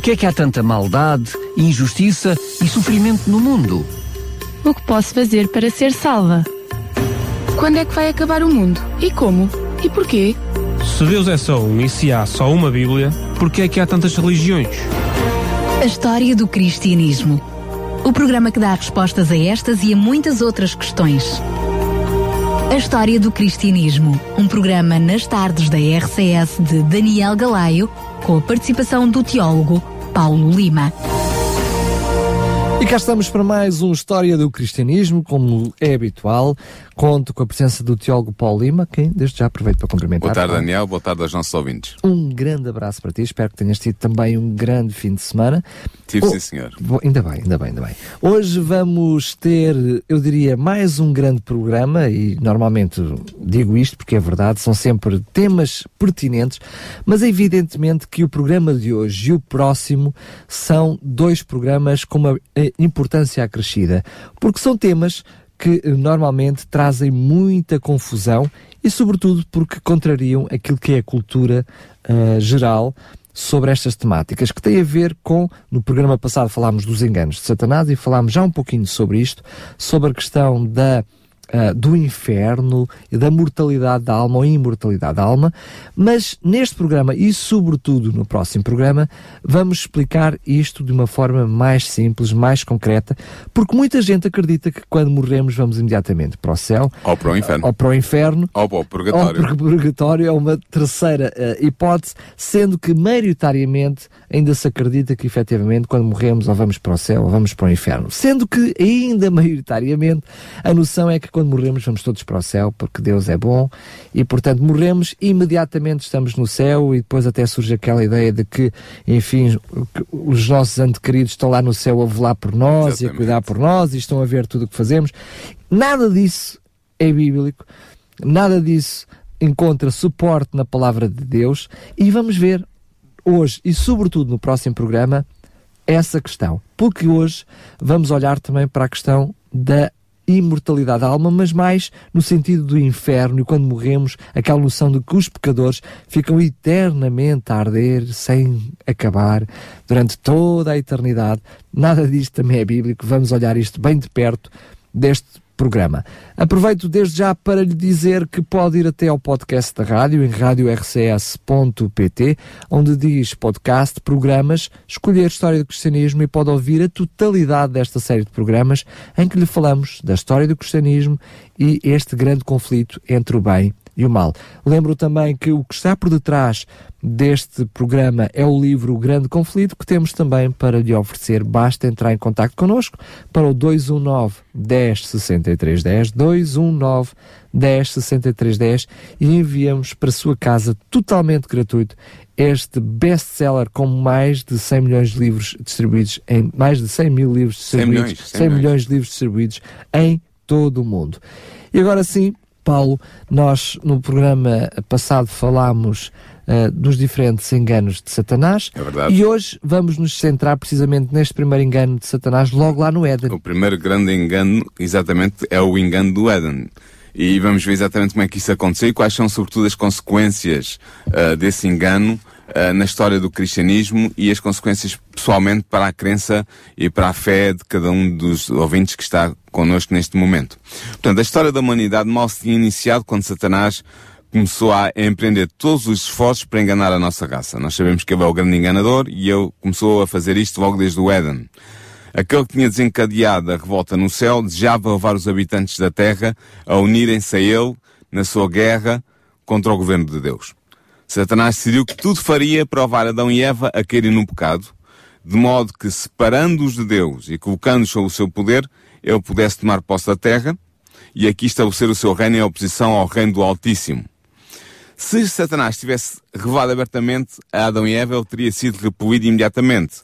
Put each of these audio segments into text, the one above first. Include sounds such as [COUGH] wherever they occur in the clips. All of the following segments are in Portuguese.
Porquê é que há tanta maldade, injustiça e sofrimento no mundo? O que posso fazer para ser salva? Quando é que vai acabar o mundo? E como? E porquê? Se Deus é só um e se há só uma Bíblia, porquê é que há tantas religiões? A história do cristianismo. O programa que dá respostas a estas e a muitas outras questões. A História do Cristianismo, um programa nas tardes da RCS de Daniel Galaio, com a participação do teólogo Paulo Lima. E cá estamos para mais um História do Cristianismo, como é habitual. Conto com a presença do teólogo Paulo Lima, quem desde já aproveito para cumprimentar. Boa tarde, Daniel. Boa tarde aos nossos ouvintes. Um grande abraço para ti. Espero que tenhas tido também um grande fim de semana. Tive, oh, sim, senhor. Ainda bem, ainda bem, ainda bem. Hoje vamos ter, eu diria, mais um grande programa e normalmente digo isto porque é verdade, são sempre temas pertinentes, mas evidentemente que o programa de hoje e o próximo são dois programas com uma eh, importância acrescida, porque são temas que eh, normalmente trazem muita confusão e, sobretudo, porque contrariam aquilo que é a cultura uh, geral sobre estas temáticas, que tem a ver com, no programa passado falámos dos enganos de Satanás e falámos já um pouquinho sobre isto, sobre a questão da uh, do inferno da mortalidade da alma ou imortalidade da alma, mas neste programa e sobretudo no próximo programa vamos explicar isto de uma forma mais simples, mais concreta, porque muita gente acredita que quando morremos vamos imediatamente para o céu ou para o inferno, ou para o inferno, ou para o purgatório. Ou purgatório é uma terceira uh, hipótese, sendo que maioritariamente ainda se acredita que efetivamente quando morremos ou vamos para o céu ou vamos para o inferno, sendo que ainda maioritariamente a noção é que quando morremos vamos todos para o céu, porque Deus é bom, e portanto morremos e imediatamente estamos no céu, e depois até surge aquela ideia de que, enfim, os nossos antequeridos estão lá no céu a velar por nós Exatamente. e a cuidar por nós e estão a ver tudo o que fazemos. Nada disso é bíblico, nada disso encontra suporte na palavra de Deus, e vamos ver hoje e sobretudo no próximo programa essa questão, porque hoje vamos olhar também para a questão da imortalidade da alma, mas mais no sentido do inferno e quando morremos, aquela noção de que os pecadores ficam eternamente a arder sem acabar durante toda a eternidade. Nada disto também é bíblico, vamos olhar isto bem de perto deste programa. Aproveito desde já para lhe dizer que pode ir até ao podcast da rádio, em radiorcs.pt, onde diz podcast, programas, escolher História do Cristianismo e pode ouvir a totalidade desta série de programas em que lhe falamos da história do cristianismo e este grande conflito entre o bem e o mal. Lembro também que o que está por detrás deste programa é o livro O Grande Conflito que temos também para lhe oferecer. Basta entrar em contato connosco para o 219 10 63 10 219 10 63 10 e enviamos para a sua casa totalmente gratuito este best-seller com mais de 100 milhões de livros distribuídos em mais de 100 mil livros distribuídos 100 milhões, 100 100 milhões. milhões de livros distribuídos em todo o mundo. E agora sim, Paulo, nós no programa passado falámos uh, dos diferentes enganos de Satanás. É. E hoje vamos nos centrar precisamente neste primeiro engano de Satanás, logo lá no Éden. O primeiro grande engano, exatamente, é o engano do Éden. E vamos ver exatamente como é que isso aconteceu e quais são, sobretudo, as consequências uh, desse engano uh, na história do cristianismo e as consequências pessoalmente para a crença e para a fé de cada um dos ouvintes que está connosco neste momento. Portanto, a história da humanidade mal se tinha iniciado quando Satanás começou a empreender todos os esforços para enganar a nossa raça. Nós sabemos que ele é o grande enganador e ele começou a fazer isto logo desde o Éden. Aquele que tinha desencadeado a revolta no céu desejava levar os habitantes da terra a unirem-se a ele na sua guerra contra o governo de Deus. Satanás decidiu que tudo faria para levar Adão e Eva a caírem no pecado, de modo que, separando-os de Deus e colocando-os sob o seu poder, ele pudesse tomar posse da terra e aqui estabelecer o seu reino em oposição ao reino do Altíssimo. Se Satanás tivesse revelado abertamente a Adão e Eva, ele teria sido repelido imediatamente,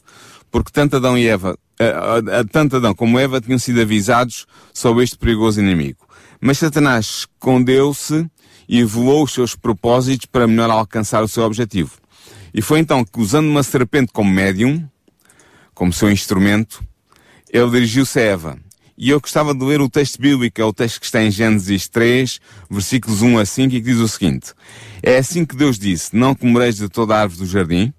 porque tanto Adão e Eva, uh, uh, tanto Adão como Eva tinham sido avisados sobre este perigoso inimigo. Mas Satanás escondeu-se e voou os seus propósitos para melhor alcançar o seu objetivo. E foi então que, usando uma serpente como médium, como seu instrumento, ele dirigiu-se a Eva e eu gostava de ler o texto bíblico, é o texto que está em Gênesis 3, versículos 1 a 5, e que diz o seguinte: É assim que Deus disse: Não comereis de toda a árvore do jardim.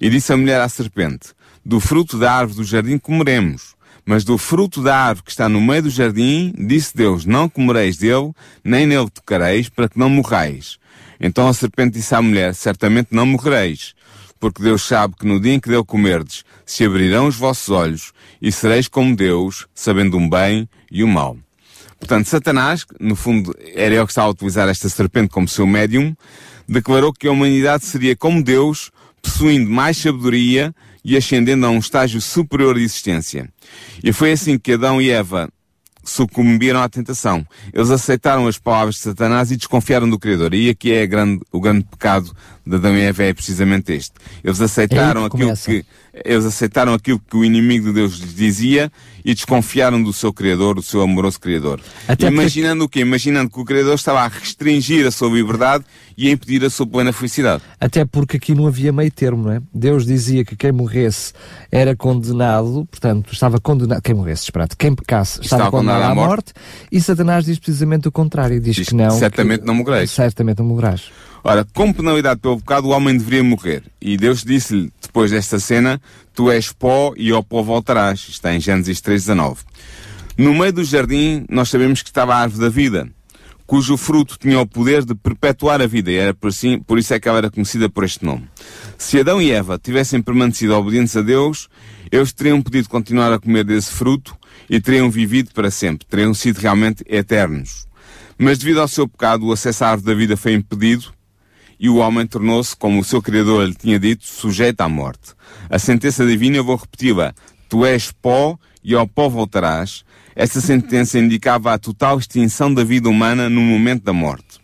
E disse a mulher à serpente, do fruto da árvore do jardim comeremos, mas do fruto da árvore que está no meio do jardim, disse Deus, não comereis dele, nem nele tocareis, para que não morrais. Então a serpente disse à mulher, certamente não morrereis, porque Deus sabe que no dia em que dele comerdes, se abrirão os vossos olhos, e sereis como Deus, sabendo um bem e o um mal. Portanto, Satanás, no fundo, era ele que estava a utilizar esta serpente como seu médium, declarou que a humanidade seria como Deus, possuindo mais sabedoria e ascendendo a um estágio superior de existência. E foi assim que Adão e Eva sucumbiram à tentação. Eles aceitaram as palavras de Satanás e desconfiaram do Criador. E aqui é grande, o grande pecado de Adão e Eva é precisamente este. Eles aceitaram é que aquilo começa. que eles aceitaram aquilo que o inimigo de Deus lhes dizia e desconfiaram do seu Criador, do seu amoroso Criador. Até Imaginando porque... o quê? Imaginando que o Criador estava a restringir a sua liberdade e a impedir a sua plena felicidade. Até porque aqui não havia meio termo, não é? Deus dizia que quem morresse era condenado, portanto, estava condenado, quem morresse, esperado, quem pecasse estava, estava condenado, condenado à morte. morte, e Satanás diz precisamente o contrário, diz, diz que não. Certamente que, não morreis. Certamente não morrerás. Ora, como penalidade pelo pecado, o homem deveria morrer. E Deus disse-lhe, depois desta cena, tu és pó e ao pó voltarás. Está em Gênesis 3,19. No meio do jardim, nós sabemos que estava a árvore da vida, cujo fruto tinha o poder de perpetuar a vida, e era por, assim, por isso é que ela era conhecida por este nome. Se Adão e Eva tivessem permanecido obedientes a Deus, eles teriam podido continuar a comer desse fruto e teriam vivido para sempre, teriam sido realmente eternos. Mas devido ao seu pecado, o acesso à árvore da vida foi impedido e o homem tornou-se, como o seu Criador lhe tinha dito, sujeito à morte. A sentença divina, eu vou repeti-la, tu és pó e ao pó voltarás. Esta sentença indicava a total extinção da vida humana no momento da morte.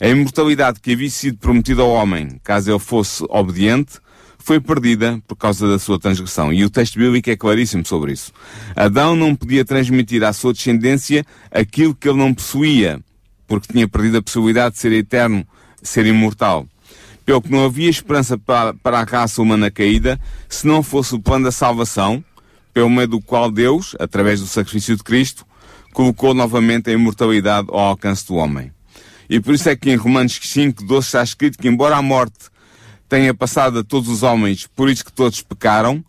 A imortalidade que havia sido prometida ao homem, caso ele fosse obediente, foi perdida por causa da sua transgressão. E o texto bíblico é claríssimo sobre isso. Adão não podia transmitir à sua descendência aquilo que ele não possuía, porque tinha perdido a possibilidade de ser eterno ser imortal. Pelo que não havia esperança para, para a raça humana caída se não fosse o plano da salvação, pelo meio do qual Deus, através do sacrifício de Cristo, colocou novamente a imortalidade ao alcance do homem. E por isso é que em Romanos 5, 12 está escrito que embora a morte tenha passado a todos os homens, por isso que todos pecaram,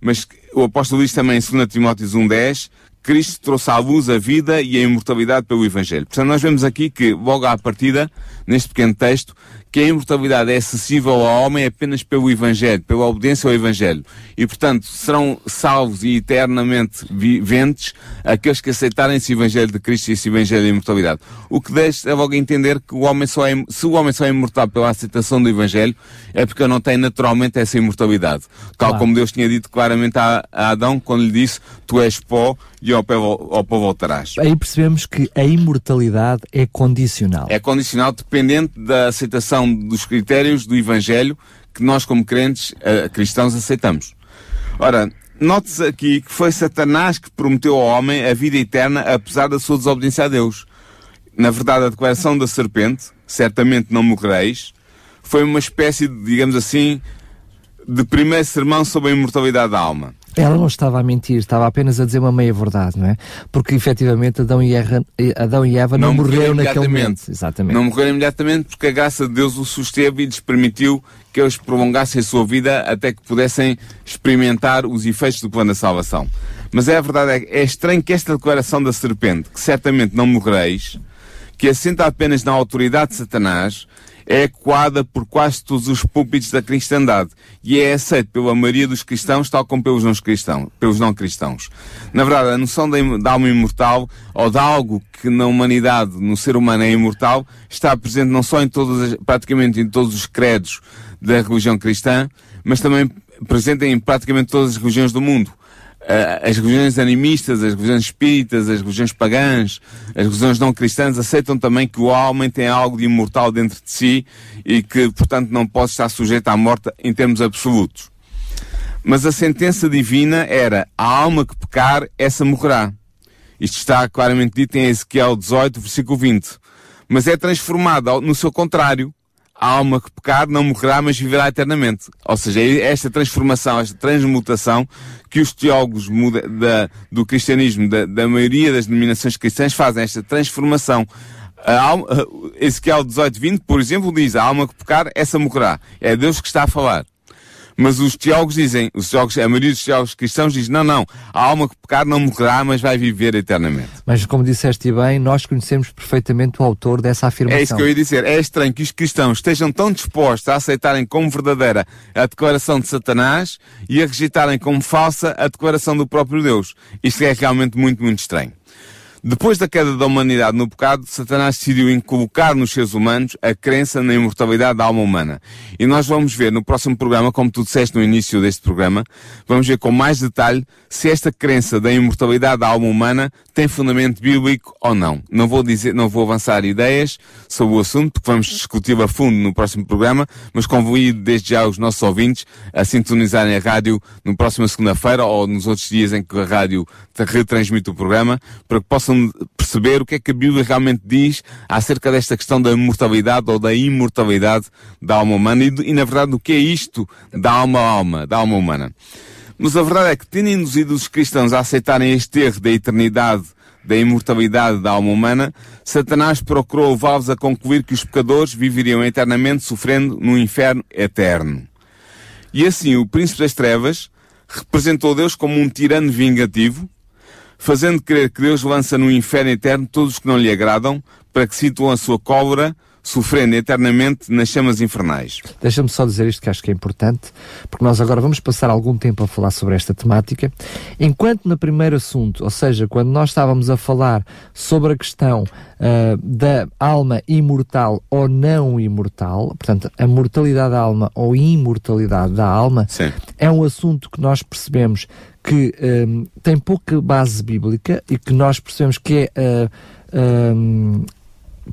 mas o apóstolo diz também em 2 Timóteo 1.10 Cristo trouxe à luz a vida e a imortalidade pelo Evangelho. Portanto, nós vemos aqui que, logo à partida, neste pequeno texto, que a imortalidade é acessível ao homem apenas pelo Evangelho, pela obediência ao Evangelho. E, portanto, serão salvos e eternamente viventes aqueles que aceitarem esse Evangelho de Cristo e esse Evangelho de imortalidade. O que deixa logo entender que o homem só é, se o homem só é imortal pela aceitação do Evangelho, é porque não tem naturalmente essa imortalidade. Tal claro. como Deus tinha dito claramente a, a Adão, quando lhe disse, tu és pó e ao pó, ao pó voltarás. Aí percebemos que a imortalidade é condicional. É condicional dependente da aceitação dos critérios do Evangelho que nós, como crentes uh, cristãos, aceitamos. Ora, note-se aqui que foi Satanás que prometeu ao homem a vida eterna, apesar da sua desobediência a Deus. Na verdade, a declaração da serpente, certamente não morrereis, foi uma espécie de, digamos assim, de primeiro sermão sobre a imortalidade da alma. Ela não estava a mentir, estava apenas a dizer uma meia verdade, não é? Porque efetivamente Adão e, Eva, Adão e Eva não, não morreram naquele momento. Exatamente. Não morreram imediatamente porque a graça de Deus os susteve e lhes permitiu que eles prolongassem a sua vida até que pudessem experimentar os efeitos do plano da salvação. Mas é a verdade, é, é estranho que esta declaração da serpente, que certamente não morrereis, que assenta apenas na autoridade de Satanás, é ecoada por quase todos os púlpitos da cristandade e é aceito pela maioria dos cristãos, tal como pelos não cristãos. Pelos não cristãos. Na verdade, a noção da alma imortal ou de algo que na humanidade, no ser humano é imortal, está presente não só em todas, praticamente em todos os credos da religião cristã, mas também presente em praticamente todas as religiões do mundo. Eh, as religiões animistas, as religiões espíritas, as religiões pagãs, as religiões não cristãs aceitam também que o homem tem algo de imortal dentro de si e que, portanto, não pode estar sujeito à morte em termos absolutos. Mas a sentença divina era: a alma que pecar, essa morrerá. Isto está claramente dito em Ezequiel 18, versículo 20. Mas é transformada no seu contrário a alma que pecar não morrerá, mas viverá eternamente. Ou seja, é esta transformação, esta transmutação que os teólogos da, do cristianismo, da, da, maioria das denominações cristãs, fazem esta transformação. A alma, Ezequiel 18, 20, por exemplo, diz, a alma que pecar, essa morrerá. É Deus que está a falar. Mas os teólogos dizem, os teólogos, a maioria dos teólogos cristãos diz, não, não, a alma que pecar não morrerá, mas vai viver eternamente. Mas como disseste bem, nós conhecemos perfeitamente o autor dessa afirmação. É isso que eu ia dizer. É estranho que os cristãos estejam tão dispostos a aceitarem como verdadeira a declaração de Satanás e a rejeitarem como falsa a declaração do próprio Deus. Isto é realmente muito, muito estranho. Depois da queda da humanidade no pecado, Satanás decidiu inculcar nos seres humanos a crença na imortalidade da alma humana. E nós vamos ver no próximo programa, como tu disseste no início deste programa, vamos ver com mais detalhe se esta crença da imortalidade da alma humana tem fundamento bíblico ou não. Não vou dizer, não vou avançar ideias sobre o assunto, porque vamos discutir a fundo no próximo programa, mas convido desde já os nossos ouvintes a sintonizarem a rádio no próxima segunda-feira ou nos outros dias em que a rádio retransmite o programa, para que possam perceber o que é que a Bíblia realmente diz acerca desta questão da mortalidade ou da imortalidade da alma humana e, e na verdade, o que é isto da alma-alma, da alma humana. Mas a verdade é que, tendo induzido os cristãos a aceitarem este erro da eternidade, da imortalidade da alma humana, Satanás procurou levá-los a concluir que os pecadores viveriam eternamente sofrendo no inferno eterno. E assim, o príncipe das trevas representou Deus como um tirano vingativo, fazendo crer que Deus lança no inferno eterno todos os que não lhe agradam, para que situam a sua cólera sofrendo eternamente nas chamas infernais. Deixa-me só dizer isto que acho que é importante, porque nós agora vamos passar algum tempo a falar sobre esta temática. Enquanto no primeiro assunto, ou seja, quando nós estávamos a falar sobre a questão uh, da alma imortal ou não imortal, portanto, a mortalidade da alma ou imortalidade da alma, Sim. é um assunto que nós percebemos que um, tem pouca base bíblica e que nós percebemos que é. Uh, um,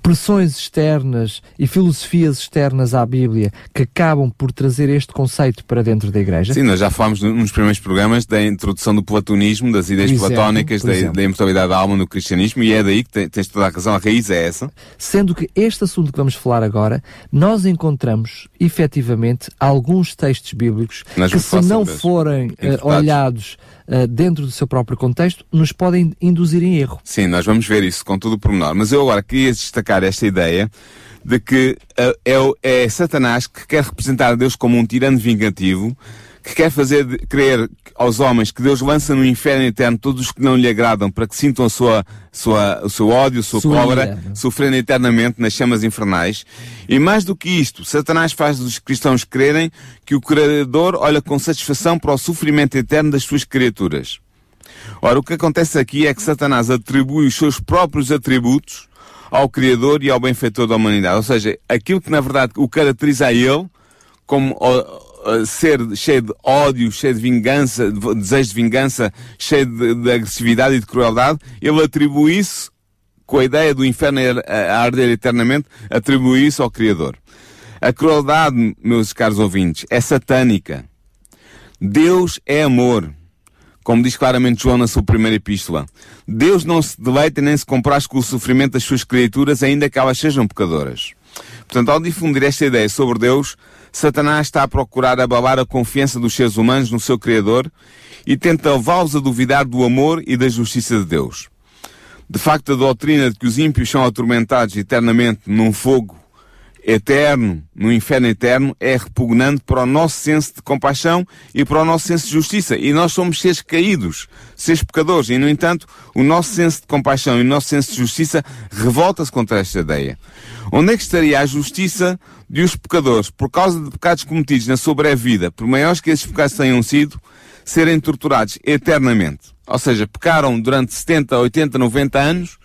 pressões externas e filosofias externas à Bíblia que acabam por trazer este conceito para dentro da Igreja? Sim, nós já falámos nos primeiros programas da introdução do platonismo, das ideias exemplo, platónicas, da, da imortalidade da alma no cristianismo, e é daí que te- tens toda a razão, a raiz é essa. Sendo que este assunto que vamos falar agora, nós encontramos efetivamente alguns textos bíblicos que, se não forem Interpretados. olhados dentro do seu próprio contexto, nos podem induzir em erro. Sim, nós vamos ver isso com todo o pormenor. Mas eu agora queria destacar esta ideia de que eh, é, é Satanás que quer representar Deus como um tirano vingativo, que quer fazer crer aos homens que Deus lança no inferno eterno todos os que não lhe agradam para que sintam a sua, sua, o seu ódio, a sua, Sua cólera, ira. sofrendo eternamente nas chamas infernais. E mais do que isto, Satanás faz os cristãos crerem que o Criador olha com satisfação para o sofrimento eterno das suas criaturas. Ora, o que acontece aqui é que Satanás atribui os seus próprios atributos ao Criador e ao benfeitor da humanidade. Ou seja, aquilo que na verdade o caracteriza a ele como ser cheio de ódio, cheio de vingança, de desejo de vingança, cheio de, de agressividade e de crueldade, ele atribui isso com a ideia do inferno a arder eternamente, atribui isso ao Criador. A crueldade, meus caros ouvintes, é satânica. Deus é amor. Como diz claramente João na sua primeira epístola. Deus não se deleita nem se compraz com o sofrimento das suas criaturas, ainda que elas sejam pecadoras. Portanto, ao difundir esta ideia sobre Deus, Satanás está a procurar abalar a confiança dos seres humanos no seu Criador e tenta levá-los a duvidar do amor e da justiça de Deus. De facto, a doutrina de que os ímpios são atormentados eternamente num fogo eterno, no inferno eterno, é repugnante para o nosso senso de compaixão e para o nosso senso de justiça. E nós somos seres caídos, seres pecadores. E, no entanto, o nosso senso de compaixão e o nosso senso de justiça revolta-se contra esta ideia. Onde é que estaria a justiça de os pecadores, por causa de pecados cometidos na sua breve vida, por maiores que esses pecados tenham sido, serem torturados eternamente? Ou seja, pecaram durante 70, 80, 90 anos,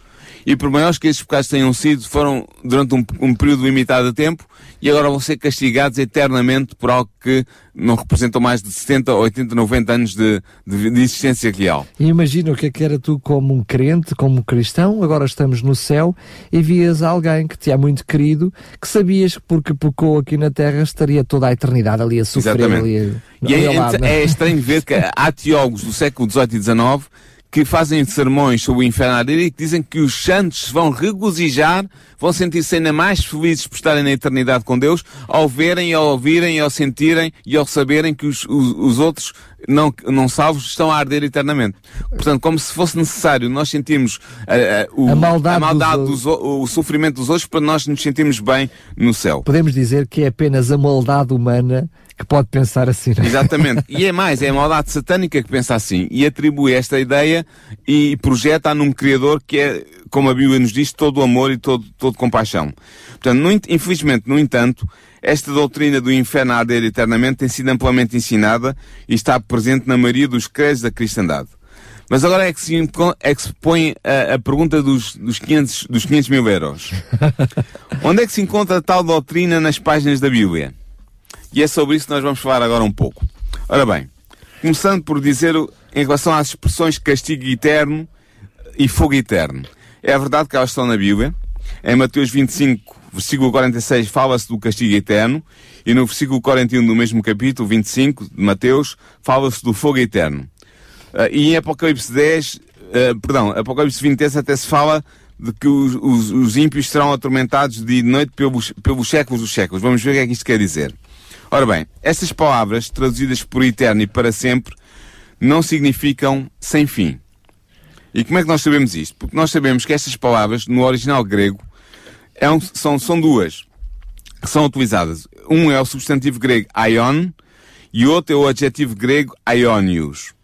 e por maiores que esses pecados tenham sido, foram durante um, um período limitado de tempo e agora vão ser castigados eternamente por algo que não representam mais de 70, 80, 90 anos de, de, de existência real. E imagina o que é que era tu como um crente, como um cristão, agora estamos no céu e vias alguém que te é muito querido, que sabias que porque pecou aqui na terra estaria toda a eternidade ali a sofrer. Exatamente. Ali, E ali é, lado, é? é estranho ver que há teólogos do século XVIII e XIX que fazem sermões sobre o inferno arder e que dizem que os santos vão regozijar, vão sentir-se ainda mais felizes por estarem na eternidade com Deus, ao verem, ao ouvirem, ao sentirem e ao saberem que os, os, os outros não, não salvos estão a arder eternamente. Portanto, como se fosse necessário nós sentirmos ah, ah, o, A maldade dos dos o, o sofrimento dos outros para nós nos sentirmos bem no céu. Podemos dizer que é apenas a maldade humana que pode pensar assim. Não é? Exatamente. E é mais, é a maldade satânica que pensa assim e atribui esta ideia e projeta num Criador que é, como a Bíblia nos diz, todo amor e todo, todo compaixão. Portanto, no, infelizmente, no entanto, esta doutrina do inferno a arder eternamente tem sido amplamente ensinada e está presente na maioria dos credos da cristandade. Mas agora é que se, é que se põe a, a pergunta dos, dos, 500, dos 500 mil euros. [LAUGHS] Onde é que se encontra tal doutrina nas páginas da Bíblia? E é sobre isso que nós vamos falar agora um pouco. Ora bem, começando por dizer em relação às expressões castigo eterno e fogo eterno. É verdade que elas estão na Bíblia. Em Mateus 25, versículo 46, fala-se do castigo eterno. E no versículo 41 do mesmo capítulo, 25 de Mateus, fala-se do fogo eterno. Uh, e em Apocalipse 10, uh, ah, perdão, Apocalipse 20 até se fala de que os, os, os, ímpios serão atormentados de noite pelos, pelos séculos dos séculos. Vamos ver o que é que isto quer dizer. Ora bem, estas palavras, traduzidas por eterno e para sempre, não significam sem fim. E como é que nós sabemos isto? Porque nós sabemos que estas palavras, no original grego, é um, são, são duas que são utilizadas. Um é o substantivo grego aion e outro é o adjetivo grego aionios.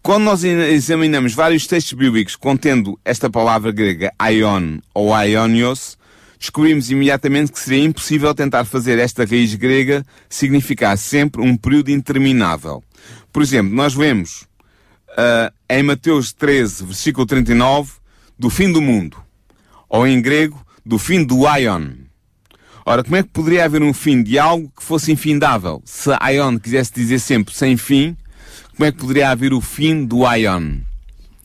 Quando nós examinamos vários textos bíblicos contendo esta palavra grega aion ou aionios, descobrimos imediatamente que seria impossível tentar fazer esta raiz grega significar sempre um período interminável. Por exemplo, nós vemos uh, em Mateus 13, versículo 39, do fim do mundo, ou em grego, do fim do aion. Ora, como é que poderia haver um fim de algo que fosse infindável? Se aion quisesse dizer sempre sem fim, como é que poderia haver o fim do Ion?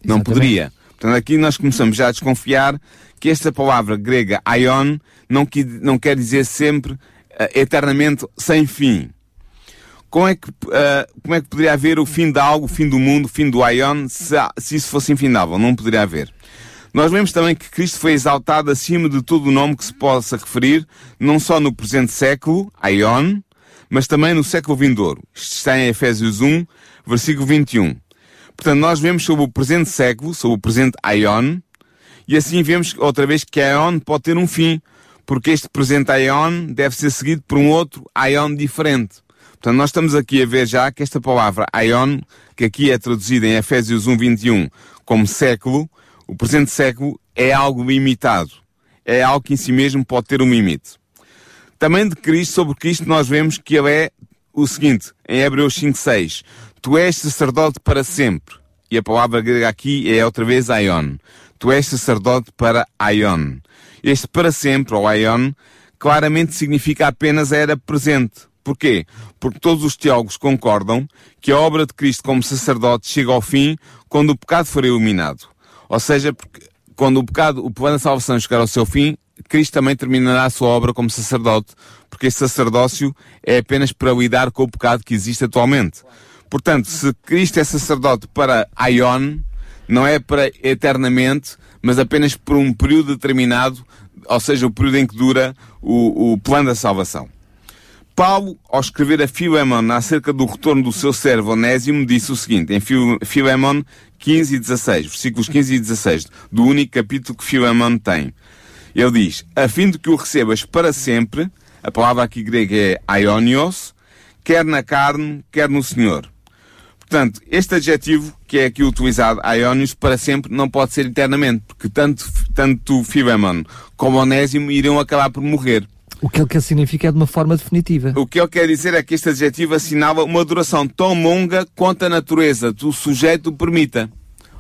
Não poderia. Portanto, aqui nós começamos já a desconfiar que esta palavra grega Ion não, não quer dizer sempre uh, eternamente sem fim. Como é, que, uh, como é que poderia haver o fim de algo, o fim do mundo, o fim do Ion, se, se isso fosse infindável? Não poderia haver. Nós vemos também que Cristo foi exaltado acima de todo o nome que se possa referir, não só no presente século, Ion, mas também no século vindouro. Isto está em Efésios 1, versículo 21. Portanto, nós vemos sobre o presente século, sobre o presente Aion, e assim vemos outra vez que Aion pode ter um fim, porque este presente Aion deve ser seguido por um outro Aion diferente. Portanto, nós estamos aqui a ver já que esta palavra Aion, que aqui é traduzida em Efésios 1, 21 como século, o presente século é algo limitado. É algo que em si mesmo pode ter um limite. Também de Cristo, sobre Cristo, nós vemos que ele é o seguinte, em Hebreus 5.6, Tu és sacerdote para sempre. E a palavra grega aqui é outra vez aion. Tu és sacerdote para aion. Este para sempre, ou aion, claramente significa apenas era presente. Porquê? Porque todos os teólogos concordam que a obra de Cristo como sacerdote chega ao fim quando o pecado for eliminado. Ou seja, porque quando o pecado, o plano da salvação chegar ao seu fim, Cristo também terminará a sua obra como sacerdote, porque esse sacerdócio é apenas para lidar com o pecado que existe atualmente. Portanto, se Cristo é sacerdote para Aion, não é para eternamente, mas apenas por um período determinado, ou seja, o período em que dura o, o plano da salvação. Paulo, ao escrever a Filemon acerca do retorno do seu servo Onésimo, disse o seguinte, em Filemon 15 e 16, versículos 15 e 16, do único capítulo que Filemon tem. Ele diz, a fim de que o recebas para sempre, a palavra aqui grega é aionios, quer na carne, quer no Senhor. Portanto, este adjetivo que é aqui utilizado, aionios, para sempre, não pode ser eternamente, porque tanto, tanto Filemon como Onésimo irão acabar por morrer. O que ele quer significar de uma forma definitiva. O que ele quer dizer é que este adjetivo assinala uma duração tão longa quanto a natureza do sujeito permita.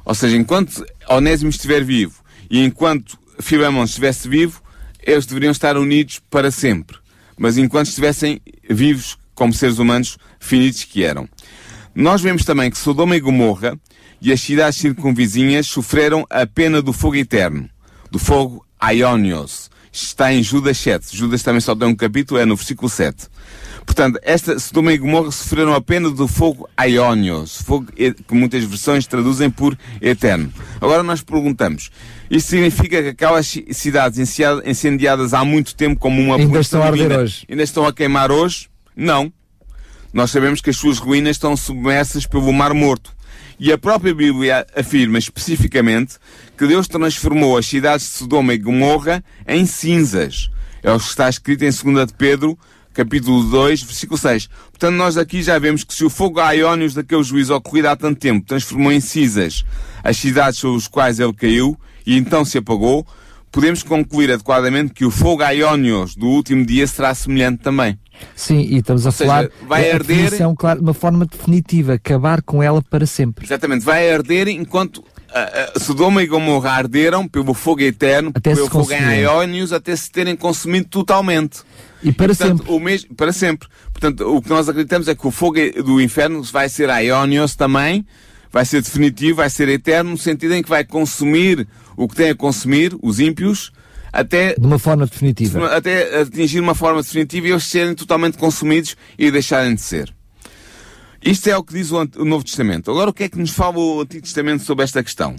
Ou seja, enquanto Onésimo estiver vivo e enquanto Filemon estivesse vivo, eles deveriam estar unidos para sempre. Mas enquanto estivessem vivos como seres humanos finitos que eram. Nós vemos também que Sodoma e Gomorra e as cidades circunvizinhas sofreram a pena do fogo eterno, do fogo Aionios. Está em Judas 7. Judas também só tem um capítulo, é no versículo 7. Portanto, esta Sodoma e Gomorra sofreram a pena do fogo Aionios, fogo que muitas versões traduzem por eterno. Agora nós perguntamos, isto significa que aquelas cidades incendiadas há muito tempo como uma ainda estão a arder hoje. Ainda estão a queimar hoje? Não. Nós sabemos que as suas ruínas estão submersas pelo Mar Morto. E a própria Bíblia afirma especificamente que Deus transformou as cidades de Sodoma e Gomorra em cinzas. É o que está escrito em 2 de Pedro, capítulo 2, versículo 6. Portanto, nós aqui já vemos que se o fogo aiónios daquele juízo ocorrido há tanto tempo transformou em cinzas as cidades sobre as quais ele caiu e então se apagou, podemos concluir adequadamente que o fogo aiónios do último dia será semelhante também. Sim, e estamos a seja, falar vai a arder- claro, uma forma definitiva, acabar com ela para sempre. Exatamente, vai arder enquanto ah, ah, Sodoma e Gomorra arderam pelo fogo eterno, Até pelo fogo em aiónios, até se terem consumido totalmente. E para Portanto, sempre. O mesmo, para sempre. Portanto, o que nós acreditamos é que o fogo do inferno vai ser aionios também, vai ser definitivo, vai ser eterno, no sentido em que vai consumir o que tem a consumir, os ímpios, até, De uma forma definitiva. até atingir uma forma definitiva e eles serem totalmente consumidos e deixarem de ser. Isto é o que diz o, o Novo Testamento. Agora, o que é que nos fala o Antigo Testamento sobre esta questão?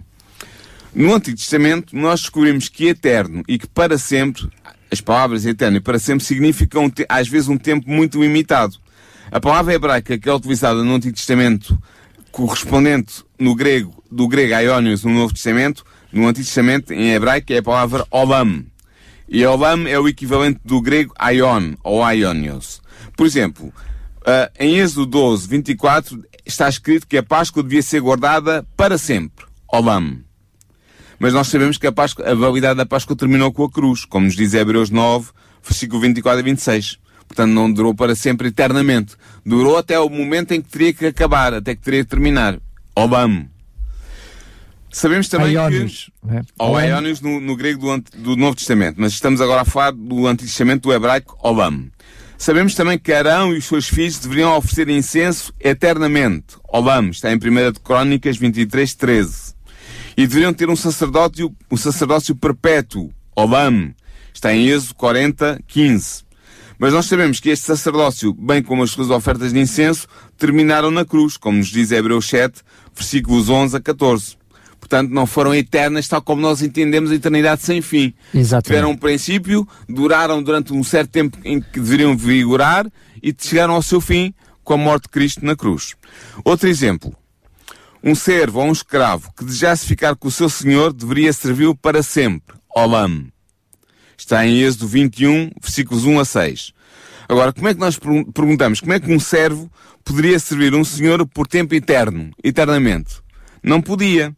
No Antigo Testamento, nós descobrimos que eterno e que para sempre, as palavras eterno e para sempre significam às vezes um tempo muito limitado. A palavra hebraica que é utilizada no Antigo Testamento, correspondente no grego, do grego aionios no Novo Testamento, no Antigo Testamento, em hebraico, é a palavra olam. E olam é o equivalente do grego aion, ou aionios. Por exemplo, ah, em Êxodo 12, 24, está escrito que a Páscoa devia ser guardada para sempre. Olam. Mas nós sabemos que a, Páscoa, a validade da Páscoa terminou com a cruz, como nos diz Hebreus 9, versículo 24 a 26. Portanto, não durou para sempre eternamente. Durou até o momento em que teria que acabar, até que teria que terminar. Olam. Sabemos também que... Aionios. não é? Ou no, no grego do, do Novo Testamento, mas estamos agora a falar do Antigo Testamento do hebraico Olam. Sabemos também que Arão e os seus filhos deveriam oferecer incenso eternamente. Olam, está em 1 de Crónicas 23, 13. E deveriam ter um sacerdócio, um sacerdócio perpétuo. Olam, está em Êxodo 40, 15. Mas nós sabemos que este sacerdócio, bem como as suas ofertas de incenso, terminaram na cruz, como nos diz Hebreus 7, versículos 11 a 14. Portanto, não foram eternas, tal como nós entendemos a eternidade sem fim. Exatamente. Tiveram um princípio, duraram durante um certo tempo em que deveriam vigorar e chegaram ao seu fim com a morte de Cristo na cruz. Outro exemplo. Um servo ou um escravo que desejasse ficar com o seu senhor deveria servi-lo para sempre. Olam. Está em Êxodo 21, versículos 1 a 6. Agora, como é que nós pergun- perguntamos, como é que um servo poderia servir um senhor por tempo eterno, eternamente? Não podia.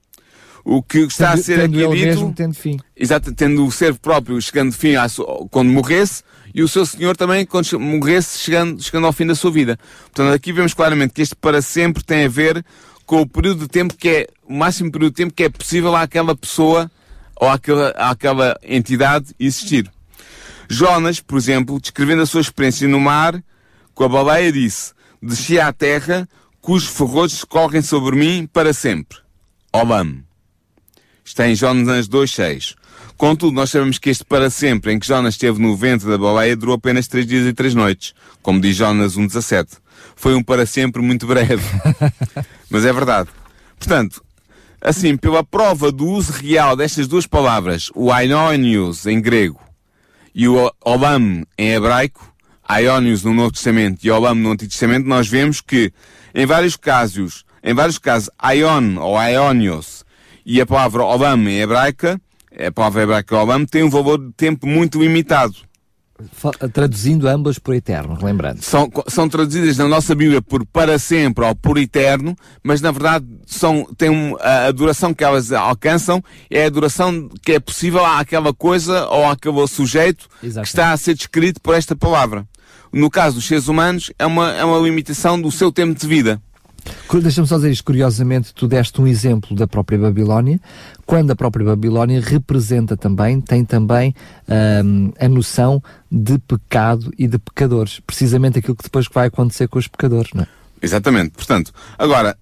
O que está a Tendo- ser tendo aqui dito... mesmo tendo fim. Exato, tendo o servo próprio chegando fim sua- quando morresse e o seu senhor também quando morresse chegando, chegando ao fim da sua vida. Portanto, aqui vemos claramente que este para sempre tem a ver com o período de tempo que é, o máximo período de tempo que é possível àquela pessoa ou àquela, àquela entidade existir. Jonas, por exemplo, descrevendo a sua experiência no mar, com a baleia disse, desci à terra, cujos ferrolhos correm sobre mim para sempre. Olam. Está em Jonas 2.6. Contudo, nós sabemos que este para sempre em que Jonas esteve no ventre da baleia durou apenas três dias e três noites, como diz Jonas 1.17. Foi um para sempre muito breve. [LAUGHS] Mas é verdade. Portanto, assim, pela prova do uso real destas duas palavras, o aionios em grego e o olam em hebraico, aionios no Novo Testamento e olam no Antigo Testamento, nós vemos que em vários casos, em vários casos, aion ou aionios e a palavra olam em hebraica, a palavra hebraica olam, tem um valor de tempo muito limitado. Traduzindo ambas por eterno, lembrando. São, são traduzidas na nossa Bíblia por para sempre ou por eterno, mas na verdade são, a, a duração que elas alcançam é a duração que é possível àquela coisa ou àquele sujeito Exatamente. que está a ser descrito por esta palavra. No caso dos seres humanos, é uma, é uma limitação do seu tempo de vida. Deixa-me só dizer isto, curiosamente, tu deste um exemplo da própria Babilónia, quando a própria Babilónia representa também, tem também ahm, a noção de pecado e de pecadores. Precisamente aquilo que depois vai acontecer com os pecadores, não é? Exatamente. Portanto, agora,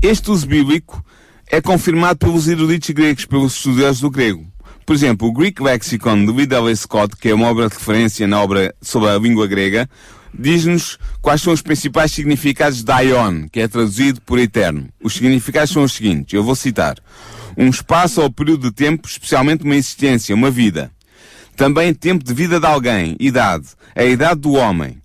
este uso bíblico é confirmado pelos eruditos gregos, pelos estudiosos do grego. Por exemplo, o Greek Lexicon de Ridley Scott, que é uma obra de referência na obra sobre a língua grega, diz-nos quais são os principais significados de Aion, que é traduzido por eterno. Os significados são os seguintes, eu vou citar. Um espaço ou período de tempo, especialmente uma existência, uma vida. Também tempo de vida de alguém, idade, a idade do homem.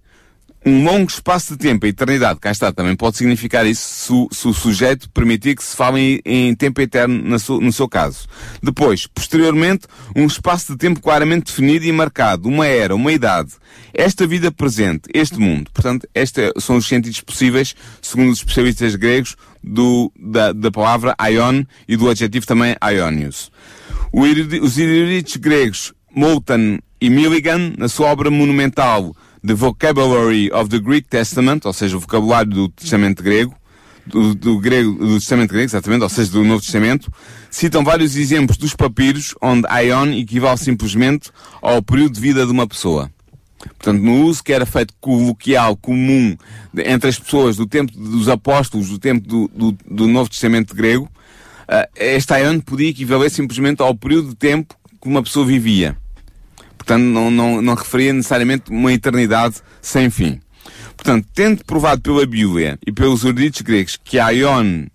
Um longo espaço de tempo, a eternidade, cá está, também pode significar isso se, se o sujeito permitir que se fale em, em tempo eterno su, no seu caso. Depois, posteriormente, um espaço de tempo claramente definido e marcado, uma era, uma idade. Esta vida presente, este mundo. Portanto, estes são os sentidos possíveis, segundo os especialistas gregos, do, da, da palavra aion e do adjetivo também aionius. Os eruditos gregos Moulton e Milligan, na sua obra monumental The Vocabulary of the Greek Testament, ou seja, o vocabulário do Testamento grego, do, do, grego, do Testamento grego, exatamente, ou seja, do Novo Testamento, citam vários exemplos dos papiros onde Aion equivale simplesmente ao período de vida de uma pessoa. Portanto, no uso que era feito coloquial, comum, entre as pessoas do tempo dos apóstolos, do tempo do, do, do Novo Testamento grego, uh, este Aion podia equivaler simplesmente ao período de tempo que uma pessoa vivia. Portanto, não, não, não referia necessariamente uma eternidade sem fim. Portanto, tendo provado pela Bíblia e pelos eruditos gregos que Aion,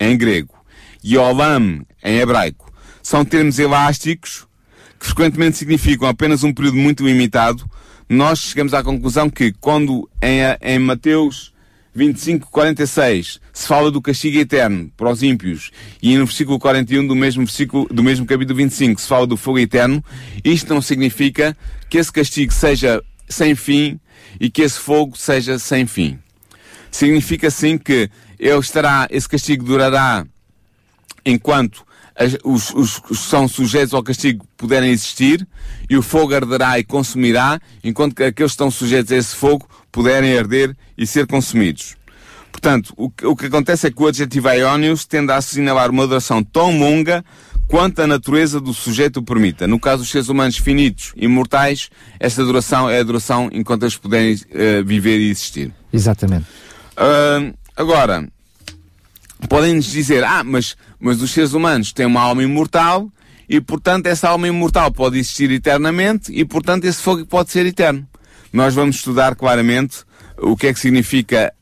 em grego, e Olam, em hebraico, são termos elásticos que frequentemente significam apenas um período muito limitado, nós chegamos à conclusão que quando em, em Mateus 25, 46, se fala do castigo eterno para os ímpios, e no versículo 41 do mesmo versículo, do mesmo capítulo 25, se fala do fogo eterno, isto não significa que esse castigo seja sem fim e que esse fogo seja sem fim. Significa sim que ele estará, esse castigo durará enquanto os, os, os são sujeitos ao castigo puderem existir, e o fogo arderá e consumirá, enquanto que aqueles que estão sujeitos a esse fogo puderem arder e ser consumidos. Portanto, o, o que acontece é que o adjetivo aionius tende a assinalar uma duração tão longa quanto a natureza do sujeito o permita. No caso dos seres humanos finitos e mortais, esta duração é a duração enquanto eles puderem uh, viver e existir. Exatamente. Uh, agora, podem-nos dizer, ah, mas, mas os seres humanos têm uma alma imortal e, portanto, essa alma imortal pode existir eternamente e, portanto, esse fogo pode ser eterno nós vamos estudar claramente o que é que significa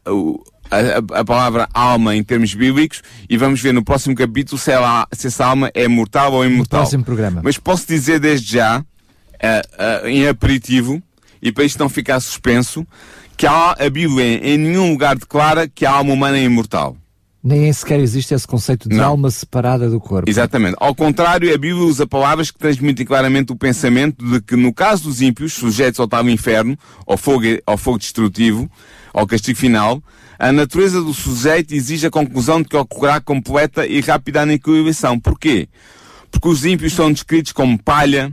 a, a, palavra alma em termos bíblicos e vamos ver no próximo capítulo se, ela, se essa alma é mortal ou imortal. No próximo programa. Mas posso dizer desde já, uh, uh, em aperitivo, e para isto não ficar suspenso, que a, a Bíblia em nenhum lugar declara que a alma humana é imortal. Nem sequer existe esse conceito de não. alma separada do corpo. Exatamente. Ao contrário, a Bíblia usa palavras que transmitem claramente o pensamento de que, no caso dos ímpios, sujeitos ao tal inferno, ao fogo, ao fogo destrutivo, ao castigo final, a natureza do sujeito exige a conclusão de que ocorrerá completa e rápida aniquilação. Porquê? Porque os ímpios são descritos como palha,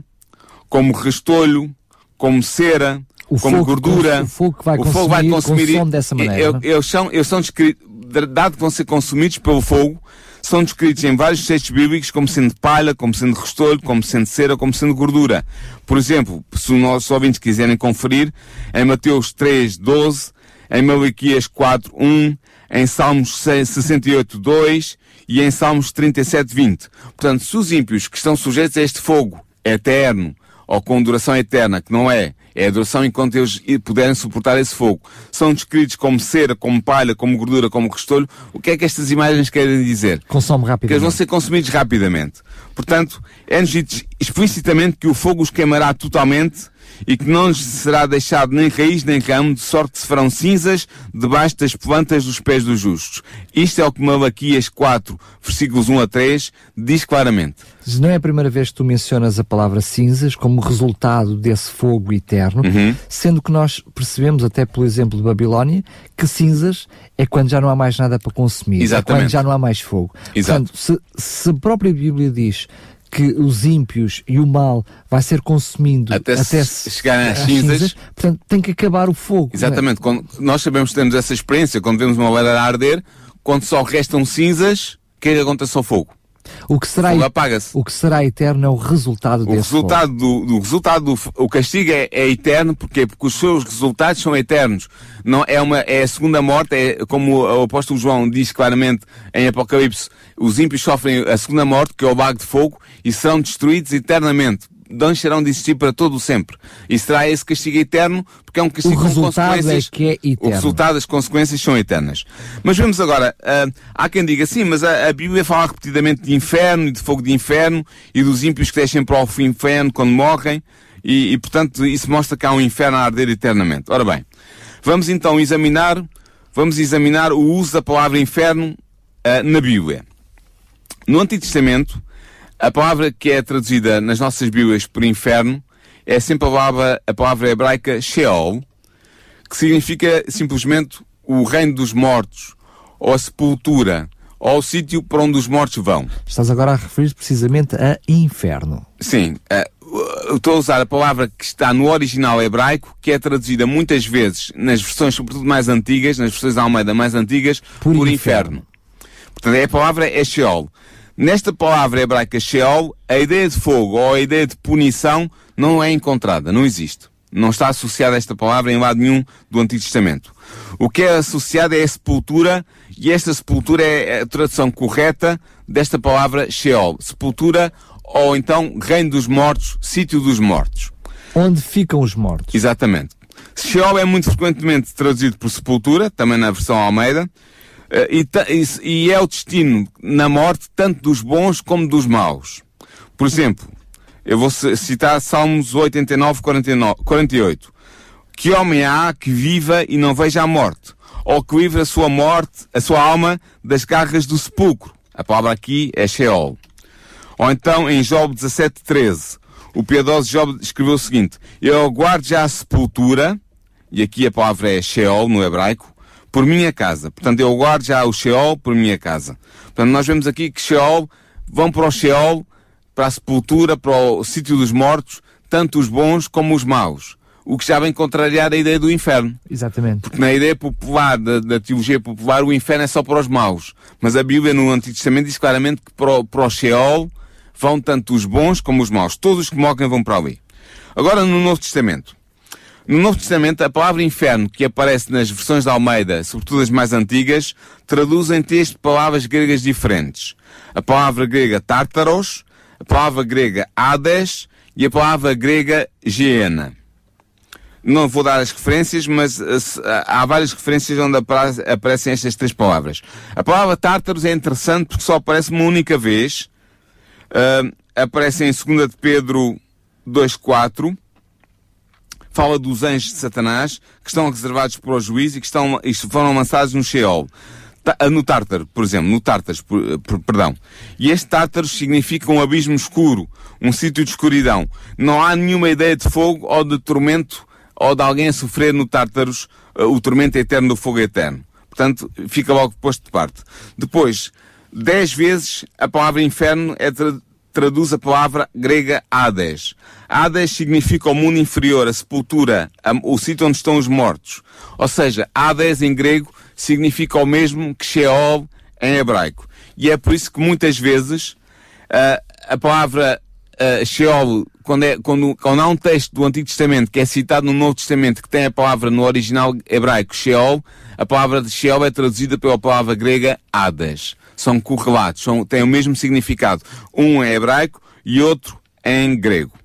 como restolho, como cera, o como gordura. O fogo vai o consumir, fogo vai consumir dessa maneira. Eles, são, eles são descritos, dado que vão ser consumidos pelo fogo, são descritos em vários textos bíblicos como sendo palha, como sendo restolho, como sendo cera, como sendo gordura. Por exemplo, se os nossos ouvintes quiserem conferir, em Mateus 3, 12, em Malaquias 4, 1, em Salmos 68, 2 e em Salmos 37, 20. Portanto, se os ímpios que estão sujeitos a este fogo eterno, ou com duração eterna, que não é, é a duração enquanto eles puderem suportar esse fogo. São descritos como cera, como palha, como gordura, como restolho. O que é que estas imagens querem dizer? Consome rapidamente. Que eles vão ser consumidos rapidamente. Portanto, é-nos dito explicitamente que o fogo os queimará totalmente e que não lhes será deixado nem raiz nem ramo, de sorte que se farão cinzas debaixo das plantas dos pés dos justos. Isto é o que Malaquias 4, versículos 1 a 3, diz claramente. Não é a primeira vez que tu mencionas a palavra cinzas como resultado desse fogo eterno, uhum. sendo que nós percebemos, até pelo exemplo de Babilónia, que cinzas é quando já não há mais nada para consumir, Exatamente. é quando já não há mais fogo. Exato. Portanto, se, se a própria Bíblia diz que os ímpios e o mal vai ser consumindo até, até se chegarem às cinzas. cinzas. Portanto, tem que acabar o fogo. É? Exatamente. É? Quando nós sabemos que temos essa experiência, quando vemos uma lareira a arder, quando só restam cinzas, que acontece ao fogo? O que será, o apaga-se. O que será eterno é o resultado o desse resultado do, do, resultado do o castigo é, é eterno porque porque os seus resultados são eternos. Não é uma é a segunda morte, é como o apóstolo João diz claramente em Apocalipse, os ímpios sofrem a segunda morte, que é o lago de fogo, e serão destruídos eternamente deixarão de existir para todo o sempre. E será esse castigo eterno, porque é um castigo o com consequências. É que é eterno. O resultado, as consequências são eternas. Mas vemos agora, uh, há quem diga, sim, mas a, a, Bíblia fala repetidamente de inferno e de fogo de inferno e dos ímpios que deixem para o inferno quando morrem, e, e portanto isso mostra que há um inferno a arder eternamente. Ora bem, Vamos então examinar, vamos examinar o uso da palavra inferno uh, na Bíblia. No Antigo Testamento, a palavra que é traduzida nas nossas Bíblias por inferno é sempre a palavra, a palavra hebraica Sheol, que significa simplesmente o reino dos mortos, ou a sepultura, ou o sítio para onde os mortos vão. Estás agora a referir precisamente a inferno. Sim. Uh, estou a usar a palavra que está no original hebraico, que é traduzida muitas vezes nas versões, sobretudo mais antigas, nas versões da Almeida mais antigas, por, por inferno. inferno. Portanto, é a palavra é Sheol. Nesta palavra hebraica Sheol, a ideia de fogo ou a ideia de punição não é encontrada, não existe. Não está associada esta palavra em lado nenhum do Antigo Testamento. O que é associado é a sepultura, e esta sepultura é a tradução correta desta palavra Sheol. Sepultura, ou então reino dos mortos, sítio dos mortos. Onde ficam os mortos. Exatamente. Sheol é muito frequentemente traduzido por sepultura, também na versão Almeida, e, e é o destino na morte tanto dos bons como dos maus. Por exemplo, eu vou citar Salmos 89, 49, 48. Que homem há que viva e não veja a morte? Ou que livre a sua morte, a sua alma, das garras do sepulcro? A palavra aqui é Sheol. Ou então, em Job 17, 13, o piedoso Job escreveu o seguinte, Eu aguardo já a sepultura, e aqui a palavra é Sheol no hebraico, por minha casa. Portanto, eu aguardo já o Sheol por minha casa. Portanto, nós vemos aqui que Sheol, vão para o Sheol para a sepultura, para o sítio dos mortos, tanto os bons como os maus. O que já vem contrariar a ideia do inferno. Exatamente. Porque na ideia popular, da, da teologia popular, o inferno é só para os maus. Mas a Bíblia no Antigo Testamento diz claramente que para o, para o Sheol vão tanto os bons como os maus. Todos os que morrem vão para ali. Agora no Novo Testamento. No Novo Testamento, a palavra inferno, que aparece nas versões da Almeida, sobretudo as mais antigas, traduz em texto palavras gregas diferentes. A palavra grega tártaros a palavra grega Hades e a palavra grega Geena. Não vou dar as referências, mas uh, há várias referências onde aparecem estas três palavras. A palavra Tártaros é interessante porque só aparece uma única vez. Uh, aparece em 2 de Pedro 2.4. Fala dos anjos de Satanás que estão reservados para o juízo e que estão, e foram lançados no Sheol. Ah, no Tártaro, por exemplo, no Tártaros, perdão. E este Tártaros significa um abismo escuro, um sítio de escuridão. Não há nenhuma ideia de fogo ou de tormento ou de alguém a sofrer no Tártaros uh, o tormento eterno do fogo eterno. Portanto, fica logo posto de parte. Depois, dez vezes a palavra inferno é tra traduz a palavra grega Hades. Hades significa o mundo inferior, a sepultura, o sítio onde estão os mortos. Ou seja, Hades em grego significa o mesmo que Sheol em hebraico. E é por isso que muitas vezes uh, a palavra uh, Sheol, quando, é, quando, quando há um texto do Antigo Testamento que é citado no Novo Testamento que tem a palavra no original hebraico Sheol, a palavra de Sheol é traduzida pela palavra grega Hades. São correlatos, são, têm o mesmo significado. Um em hebraico e outro em grego.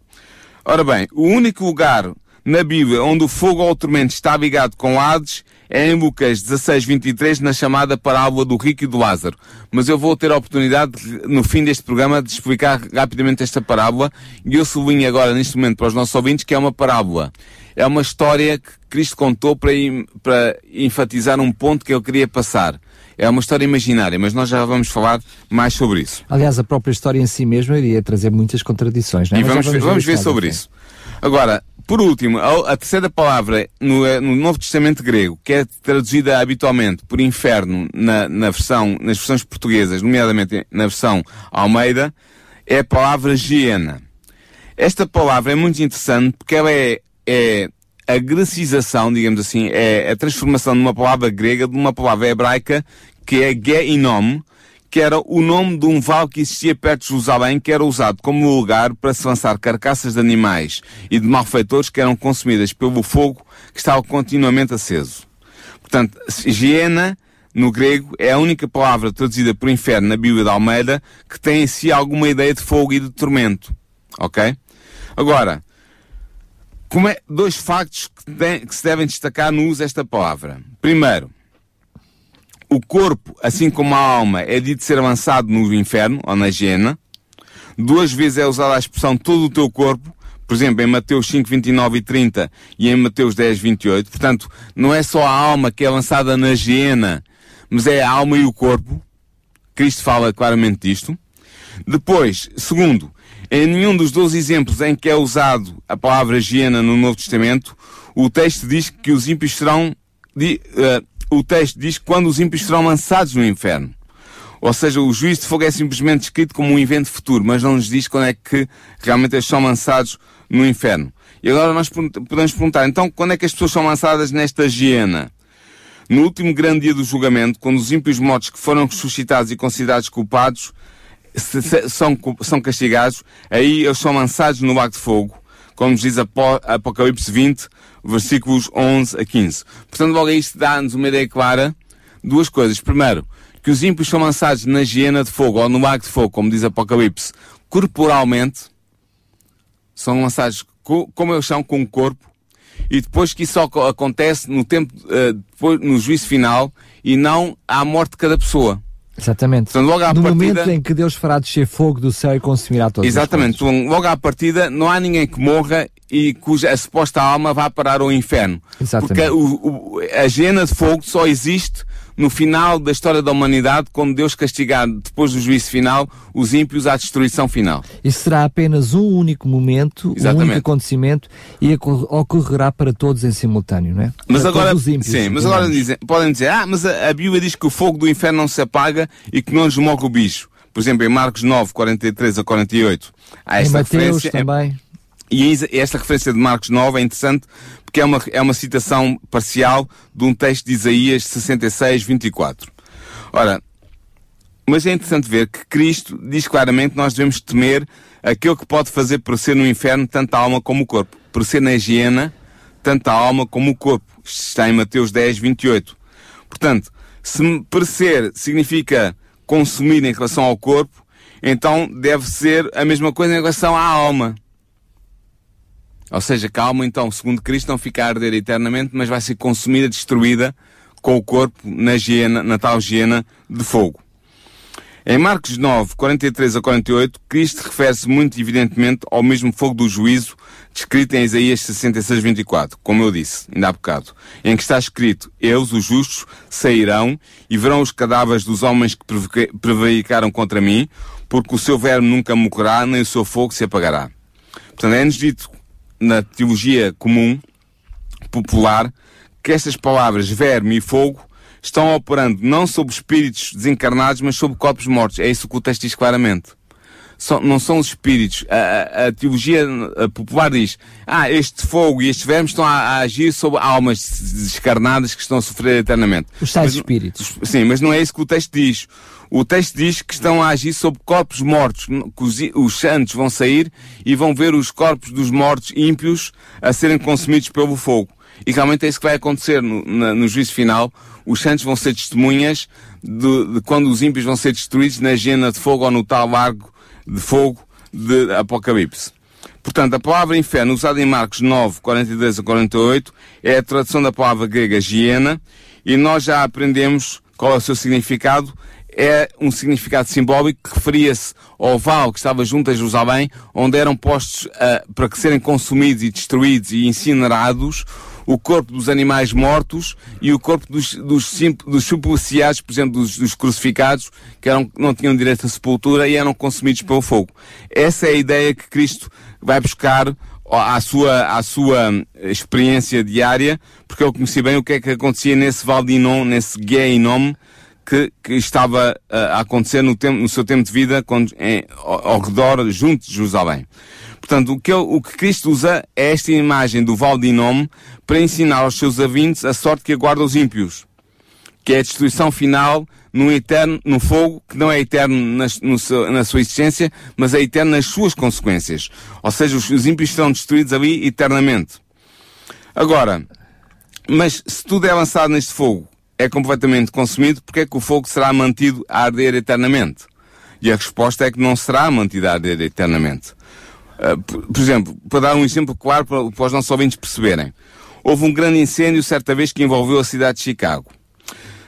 Ora bem, o único lugar na Bíblia onde o fogo ou o tormento está ligado com Hades é em Lucas 16, 23, na chamada parábola do rico e do Lázaro. Mas eu vou ter a oportunidade, no fim deste programa, de explicar rapidamente esta parábola e eu sublinho agora, neste momento, para os nossos ouvintes, que é uma parábola. É uma história que Cristo contou para, para enfatizar um ponto que ele queria passar. É uma história imaginária, mas nós já vamos falar mais sobre isso. Aliás, a própria história em si mesma iria trazer muitas contradições, não é? E vamos, vamos, ver, vamos ver sobre isso. Agora, por último, a, a terceira palavra no, eh, no, Novo Testamento grego, que é traduzida habitualmente por inferno na, na versão, nas versões portuguesas, nomeadamente na versão Almeida, é a palavra Giena. Esta palavra é muito interessante porque ela é, é a grecização, digamos assim, é a transformação de uma palavra grega de uma palavra hebraica que é Geinom, que era o nome de um vale que existia perto de Jerusalém, que era usado como lugar para se lançar carcaças de animais e de malfeitores que eram consumidas pelo fogo que estava continuamente aceso. Portanto, higiena, no grego, é a única palavra traduzida por inferno na Bíblia da Almeida que tem em si alguma ideia de fogo e de tormento. Ok? Agora, como é, dois factos que, tem, que se devem destacar no uso desta palavra. Primeiro, o corpo, assim como a alma, é dito ser lançado no inferno, ou na hiena. Duas vezes é usada a expressão todo o teu corpo, por exemplo, em Mateus 5, 29 e 30 e em Mateus 10, 28. Portanto, não é só a alma que é lançada na hiena, mas é a alma e o corpo. Cristo fala claramente disto. Depois, segundo, em nenhum dos 12 exemplos em que é usado a palavra hiena no Novo Testamento, o texto diz que os ímpios serão, uh, o texto diz que quando os ímpios serão lançados no inferno. Ou seja, o juízo de fogo é simplesmente descrito como um evento futuro, mas não nos diz quando é que realmente eles são lançados no inferno. E agora nós podemos perguntar, então, quando é que as pessoas são lançadas nesta hiena? No último grande dia do julgamento, quando os ímpios mortos que foram ressuscitados e considerados culpados se, se, são, são castigados, aí eles são lançados no lago de fogo, como nos diz Apocalipse 20, versículos 11 a 15. Portanto, logo isto dá-nos uma ideia clara. Duas coisas. Primeiro, que os ímpios são lançados na hiena de fogo, ou no lago de fogo, como diz Apocalipse, corporalmente, são lançados como eles são, com o corpo, e depois que isso acontece no tempo, uh, depois, no juízo final, e não à morte de cada pessoa. Exatamente. Então, logo à no partida... momento em que Deus fará descer fogo do céu e consumirá todos Exatamente. Então, logo à partida, não há ninguém que morra e cuja suposta alma vá parar ao inferno. Exatamente. Porque o, o, a gena de fogo só existe no final da história da humanidade, quando Deus castigar, depois do juízo final, os ímpios à destruição final. Isso será apenas um único momento, Exatamente. um único acontecimento e ocorrerá para todos em simultâneo, não é? Mas para agora, ímpios, sim, mas agora dizem, podem dizer, ah, mas a, a Bíblia diz que o fogo do inferno não se apaga e que não nos morre o bicho. Por exemplo, em Marcos 9, 43 a 48. Há esta em Mateus referência. também. E esta referência de Marcos 9 é interessante porque é uma, é uma citação parcial de um texto de Isaías 66, 24. Ora, mas é interessante ver que Cristo diz claramente que nós devemos temer aquele que pode fazer perecer no inferno tanto a alma como o corpo. Perecer na higiena, tanto a alma como o corpo. Isto está em Mateus 10, 28. Portanto, se perecer significa consumir em relação ao corpo, então deve ser a mesma coisa em relação à alma. Ou seja, que a alma, então, segundo Cristo, não fica a arder eternamente, mas vai ser consumida, destruída com o corpo na, hiena, na tal hiena de fogo. Em Marcos 9, 43 a 48, Cristo refere-se muito evidentemente ao mesmo fogo do juízo descrito em Isaías 66, 24, como eu disse, ainda há bocado, em que está escrito, eles, os justos, sairão e verão os cadáveres dos homens que prevaricaram contra mim, porque o seu verme nunca morrerá, nem o seu fogo se apagará. Portanto, é-nos dito na teologia comum, popular, que estas palavras verme e fogo estão operando não sobre espíritos desencarnados, mas sobre corpos mortos. É isso que o texto diz claramente. São, não são os espíritos. A, a, a teologia popular diz, ah, este fogo e estes vermes estão a, a, agir sobre almas descarnadas que estão a sofrer eternamente. Os tais mas, espíritos. Sim, mas não é isso que o texto diz. O texto diz que estão a agir sobre corpos mortos, os santos vão sair e vão ver os corpos dos mortos ímpios a serem consumidos pelo fogo. E realmente é isso que vai acontecer no, na, no juízo final. Os santos vão ser testemunhas de, de, quando os ímpios vão ser destruídos na gena de fogo ou no tal largo de fogo de Apocalipse. Portanto, a palavra inferno usada em Marcos 9, 42 a 48 é a tradução da palavra grega hiena e nós já aprendemos qual é o seu significado é um significado simbólico que referia-se ao val que estava junto a Jerusalém, onde eram postos uh, para que serem consumidos e destruídos e incinerados o corpo dos animais mortos e o corpo dos, dos, dos supliciados, por exemplo, dos, dos crucificados, que eram, não tinham direito à sepultura e eram consumidos pelo fogo. Essa é a ideia que Cristo vai buscar à sua, à sua experiência diária, porque eu conheci bem o que é que acontecia nesse Val de Inom, nesse Gué-Inom, que, que estava uh, a acontecer no, tempo, no seu tempo de vida quando, em, ao, ao, redor, junto de Jerusalém. Portanto, o que, o que Cristo usa é esta imagem do Val de Inom para ensinar aos seus avintes a sorte que aguarda os ímpios, que é a destruição final no eterno, no fogo que não é eterno na, seu, na sua existência, mas é eterno nas suas consequências. Ou seja, os, os ímpios serão destruídos ali eternamente. Agora, mas se tudo é lançado neste fogo, é completamente consumido, porque é que o fogo será mantido a arder eternamente? E a resposta é que não será mantido a arder eternamente. Uh, por, por, exemplo, para dar um exemplo claro para, para os nossos ouvintes perceberem. Houve um grande incêndio certa vez que envolveu a cidade de Chicago.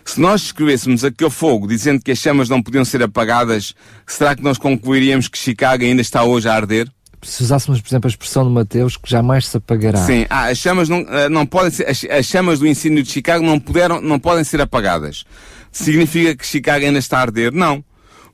Se nós descrevêssemos aquele fogo dizendo que as chamas não podiam ser apagadas, será que nós concluiríamos que Chicago ainda está hoje a arder? Se usássemos, por exemplo, a expressão de Mateus, que jamais se apagará. Sim, ah, as chamas não, ah, não podem ser, as, as chamas do incêndio de Chicago não puderam, não podem ser apagadas. Significa que Chicago ainda está a arder? Não.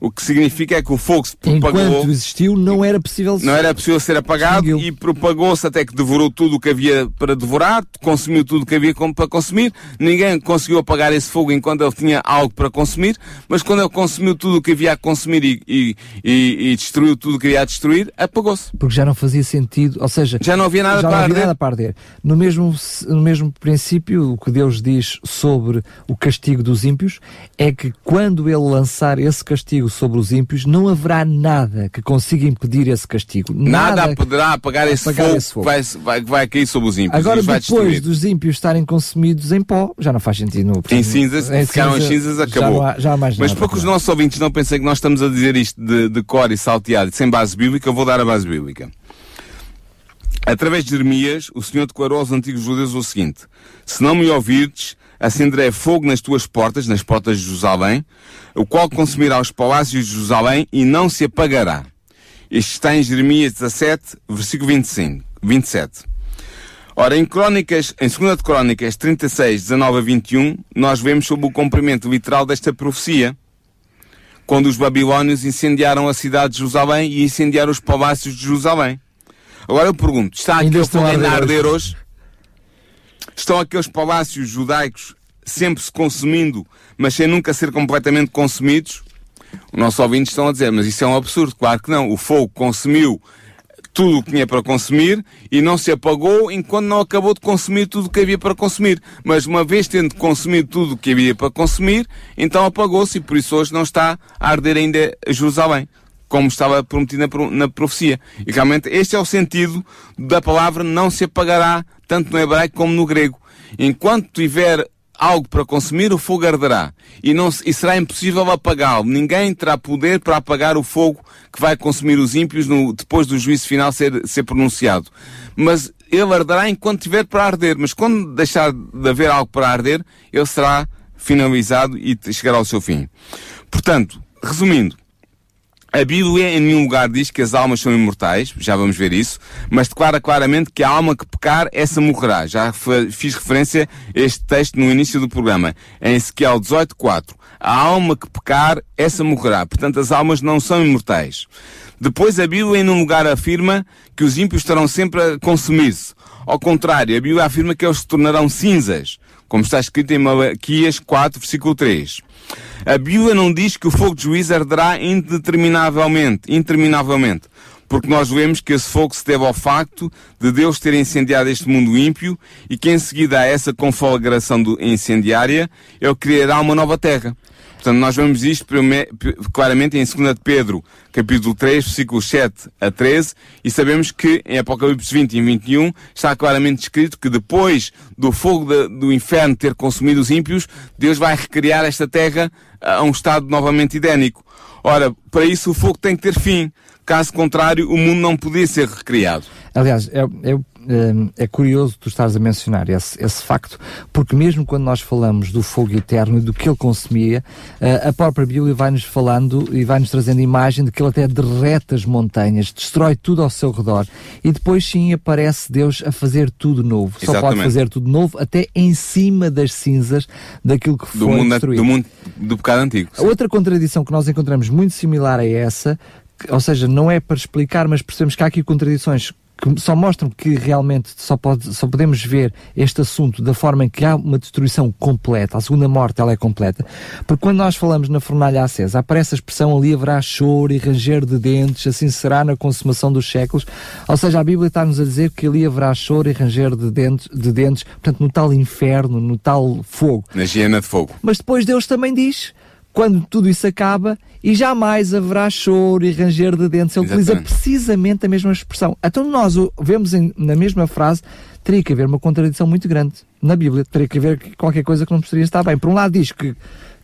O que significa é que o fogo se propagou. Enquanto existiu, não era possível Não era possível ser apagado e propagou-se até que devorou tudo o que havia para devorar, consumiu tudo o que havia para consumir. Ninguém conseguiu apagar esse fogo enquanto ele tinha algo para consumir, mas quando ele consumiu tudo o que havia a consumir e, e, e, e destruiu tudo o que havia a destruir, apagou-se. Porque já não fazia sentido, ou seja, Já não havia nada já para não havia arder. nada para arder. No mesmo, no mesmo princípio, o que Deus diz sobre o castigo dos ímpios é que quando Ele lançar esse castigo sobre os ímpios, não haverá nada que consiga impedir esse castigo. Nada, poderá apagar, esse, apagar fogo esse fogo. que vai, vai, vai cair sobre os ímpios Agora, depois dos ímpios estarem consumidos em pó, já não faz sentido. No, Em cinzas, em ficaram as cinzas, já acabou. não há- Já há mais Mas nada para que os nossos ouvintes não pensem que nós estamos a dizer isto de, de cor e salteado sem base bíblica, eu vou dar a base bíblica. Através de Jeremias, o Senhor declarou aos antigos judeus o seguinte: Se não me ouvirdes, acenderei fogo nas tuas portas, nas portas de Jerusalém, o qual consumirá os palácios de Jerusalém e não se apagará. Isto está em Jeremias 17, versículo 25, 27. Ora, em Crónicas, em 2 de Crónicas 36, 19 a 21, nós vemos sobre o cumprimento literal desta profecia. Quando os babilónios incendiaram a cidade de Jerusalém e incendiaram os palácios de Jerusalém. Agora eu pergunto, está aquele estão fogo a ainda a arder arder hoje? Estão aqueles palácios judaicos sempre se consumindo, mas sem nunca ser completamente consumidos? Os nossos ouvintes estão a dizer, mas isso é um absurdo. Claro que não. O fogo consumiu tudo o que tinha para consumir e não se apagou enquanto não acabou de consumir tudo o que havia para consumir. Mas uma vez tendo consumido tudo o que havia para consumir, então apagou-se e por isso hoje não está a arder ainda Jerusalém, como estava prometido na, pro- na profecia. E realmente este é o sentido da palavra não se apagará, tanto no hebraico como no grego. Enquanto tiver algo para consumir, o fogo arderá. E, não, e será impossível apagá-lo. Ninguém terá poder para apagar o fogo que vai consumir os ímpios no- depois do juízo final ser, ser pronunciado. Mas ele arderá enquanto tiver para arder. Mas quando deixar de haver algo para arder, ele será finalizado e chegará ao seu fim. Portanto, resumindo, a Bíblia em nenhum lugar diz que as almas são imortais, já vamos ver isso, mas declara claramente que a alma que pecar, essa morrerá. Já fiz referência a este texto no início do programa, em Ezequiel 18.4. A alma que pecar, essa morrerá. Portanto, as almas não são imortais. Depois a Bíblia em nenhum lugar afirma que os ímpios estarão sempre a consumir-se. Ao contrário, a Bíblia afirma que eles se tornarão cinzas, como está escrito em Malaquias 4, versículo 3. A Bíblia não diz que o fogo de juízo arderá indeterminavelmente, interminavelmente, porque nós vemos que esse fogo se deve ao facto de Deus ter incendiado este mundo ímpio e que em seguida a essa conflagração incendiária, Ele criará uma nova terra. Portanto, nós vemos isto claramente em 2 de Pedro, capítulo 3, versículos 7 a 13, e sabemos que em Apocalipse 20 e 21 está claramente escrito que depois do fogo da- do inferno ter consumido os ímpios, Deus vai recriar esta terra a um estado novamente idénico. Ora, para isso o fogo tem que ter fim. Caso contrário, o mundo não podia ser recriado. Aliás, é, é, hum, é curioso tu estares a mencionar esse, esse facto, porque mesmo quando nós falamos do fogo eterno e do que ele consumia, eh, a própria Bíblia vai-nos falando e vai-nos trazendo imagem de que ele até derrete as montanhas, destrói tudo ao seu redor e depois sim aparece Deus a fazer tudo novo. Só pode Exatamente. fazer tudo novo até em cima das cinzas daquilo que Do foi mundo, destruído. do mundo do pecado antigo. A outra contradição que nós encontramos muito similar a essa, que- ou seja, não é para explicar, mas percebemos que há aqui contradições que só mostram que realmente só, pode, só podemos ver este assunto da forma em que há uma destruição completa, a segunda morte ela é completa, porque quando nós falamos na fornalha acesa, aparece a expressão ali haverá choro e ranger de dentes, assim será na consumação dos séculos, ou seja, a Bíblia está-nos a dizer que ali haverá choro e ranger de dentes, de dentes, portanto no tal inferno, no tal fogo. Na hiena de fogo. Mas depois Deus também diz, quando tudo isso acaba, e jamais haverá choro e ranger de dentes. Ele utiliza precisamente a mesma expressão. Então nós o vemos em- na mesma frase, teria que haver uma contradição muito grande na Bíblia. Teria que haver qualquer coisa que não poderia estar bem. Por um lado diz que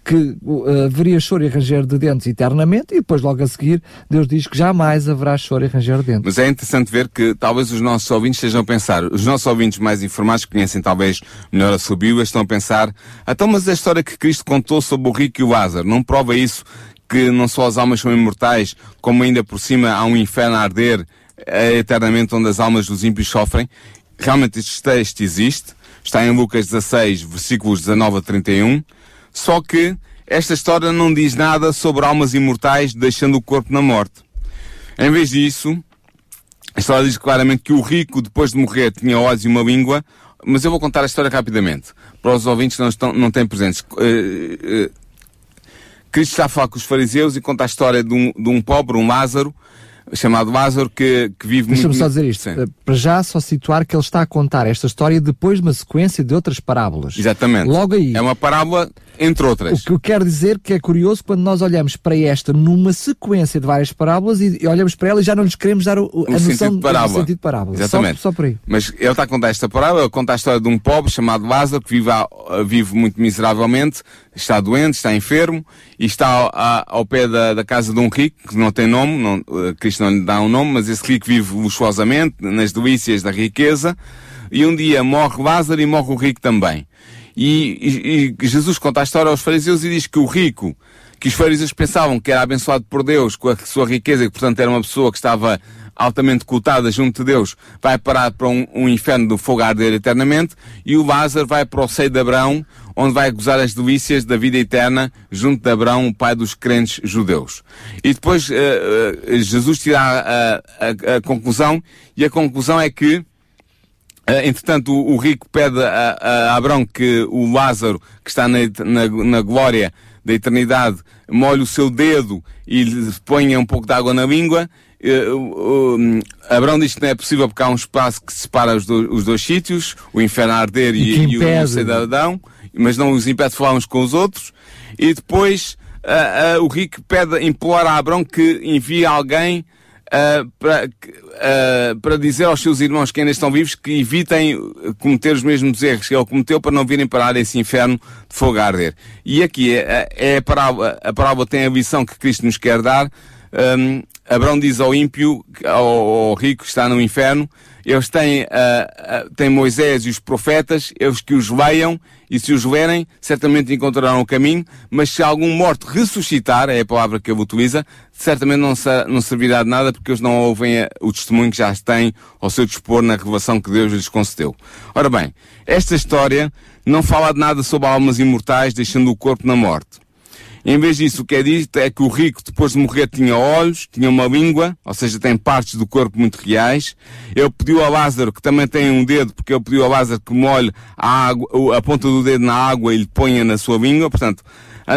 que uh, haveria choro e ranger de dentes eternamente, e depois logo a seguir Deus diz que jamais haverá choro e ranger de dentes. Mas é interessante ver que talvez os nossos ouvintes estejam a pensar, os nossos ouvintes mais informados, que conhecem talvez melhor a sua Bíblia, estão a pensar, então mas a história que Cristo contou sobre o rico e o Lázaro, não prova isso que não só as almas são imortais, como ainda por cima há um inferno a arder é eternamente onde as almas dos ímpios sofrem. Realmente este texto existe, está em Lucas 16, versículos 19 a 31, só que esta história não diz nada sobre almas imortais deixando o corpo na morte. Em vez disso, a história diz claramente que o rico, depois de morrer, tinha olhos e uma língua, mas eu vou contar a história rapidamente, para os ouvintes que não, estão, não têm presentes. Uh, uh, Cristo está a falar com os fariseus e conta a história de um, de um pobre, um Lázaro, chamado Lázaro, que, que vive Deixa-me muito... só dizer isto. Sim. Para já, só situar que ele está a contar esta história depois de uma sequência de outras parábolas. Exatamente. Logo aí. É uma parábola, entre O outras. que eu quero dizer que é curioso quando nós olhamos para esta numa sequência de várias parábolas e, olhamos para ela e já não lhes queremos dar o, o- a O noção sentido de parábola. sentido de parábola. Só- Exatamente. Só, por aí. Mas ele está a contar esta parábola, ele conta a história de um pobre chamado Lázaro, que vive, vive muito miseravelmente, está doente, está enfermo, e está ao, ao pé da, da casa de um rico, que não tem nome, não, eh, Cristo não lhe dá um nome, mas esse rico vive luxuosamente, nas delícias da riqueza, e um dia morre Lázaro e morre o rico também. E, e- e Jesus conta a história aos fariseus e diz que o rico, que os fariseus pensavam que era abençoado por Deus com a sua riqueza e que portanto era uma pessoa que estava altamente cotada junto de Deus, vai parar para um, um inferno do fogo a arder eternamente, e o Lázaro vai para o seio de Abraão, onde vai gozar as delícias da vida eterna junto de Abraão, o pai dos crentes judeus. E depois eh, eh, Jesus tira a, a- a- conclusão, e a conclusão é que Uh, entretanto, o, o rico pede a, a Abraão que o Lázaro, que está na, na, na glória da eternidade, molhe o seu dedo e lhe ponha um pouco de água na língua. Uh, uh, um, Abraão diz que não é possível porque há um espaço que separa os, do- os dois sítios, o inferno a arder E e, e o seio de Adão, mas não os impede de falar uns com os outros. E depois ah, ah, o rico pede, implora a Abraão que envie alguém ah, para, para dizer aos seus irmãos que ainda estão vivos que evitem cometer os mesmos erros que ele cometeu para não virem parar esse inferno de fogo a arder. E aqui é, é a parábola, a parábola tem a lição que Cristo nos quer dar. Ahm, Abraão diz ao ímpio, ao, ao rico que está no inferno, eles têm, ah, ah, têm Moisés e os profetas, eles que os leiam, e se os lerem, certamente encontrarão o caminho, mas se algum morto ressuscitar, é a palavra que ele utiliza, certamente não, não servirá de nada porque eles não ouvem eh, o testemunho que já têm ao seu dispor na revelação que Deus lhes concedeu. Ora bem, esta história não fala de nada sobre almas imortais deixando o corpo na morte. Em vez disso, o que é dito é que o rico, depois de morrer, tinha olhos, tinha uma língua, ou seja, tem partes do corpo muito reais. Ele pediu a Lázaro, que também tem um dedo, porque ele pediu a Lázaro que molhe a, água, a ponta do dedo na água e lhe ponha na sua língua. Portanto,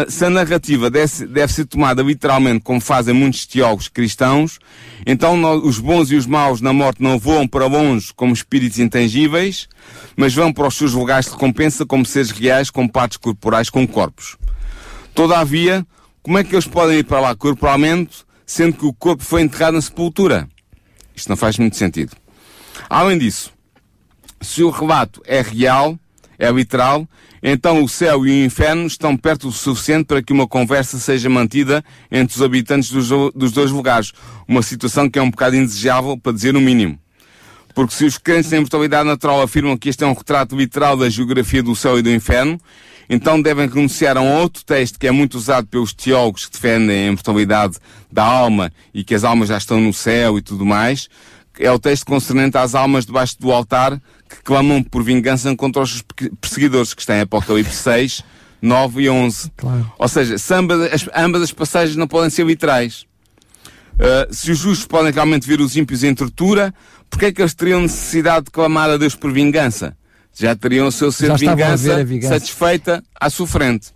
se a narrativa deve, deve ser tomada literalmente como fazem muitos teólogos cristãos, então nó- os bons e os maus na morte não voam para longe como espíritos intangíveis, mas vão para os seus lugares de recompensa como seres reais, com partes corporais, com corpos. Todavia, como é que eles podem ir para lá corporalmente, sendo que o corpo foi enterrado na sepultura? Isto não faz muito sentido. Além disso, se o relato é real, é literal, então o céu e o inferno estão perto o suficiente para que uma conversa seja mantida entre os habitantes dos, dos dois lugares. Uma situação que é um bocado indesejável, para dizer o mínimo. Porque se os crentes na imortalidade natural afirmam que este é um retrato literal da geografia do céu e do inferno, então devem renunciar a um outro texto que é muito usado pelos teólogos que defendem a imortalidade da alma e que as almas já estão no céu e tudo mais. É o texto concernente às almas debaixo do altar que clamam por vingança contra os seus perseguidores, que está em Apocalipse [LAUGHS] 6, 9 e 11. Claro. Ou seja, se ambas, as, ambas as passagens não podem ser literais. Uh, se os justos podem realmente ver os ímpios em tortura, porque é que eles teriam necessidade de clamar a Deus por vingança? Já teriam o seu ser de vingança, a vingança. satisfeita à sua frente.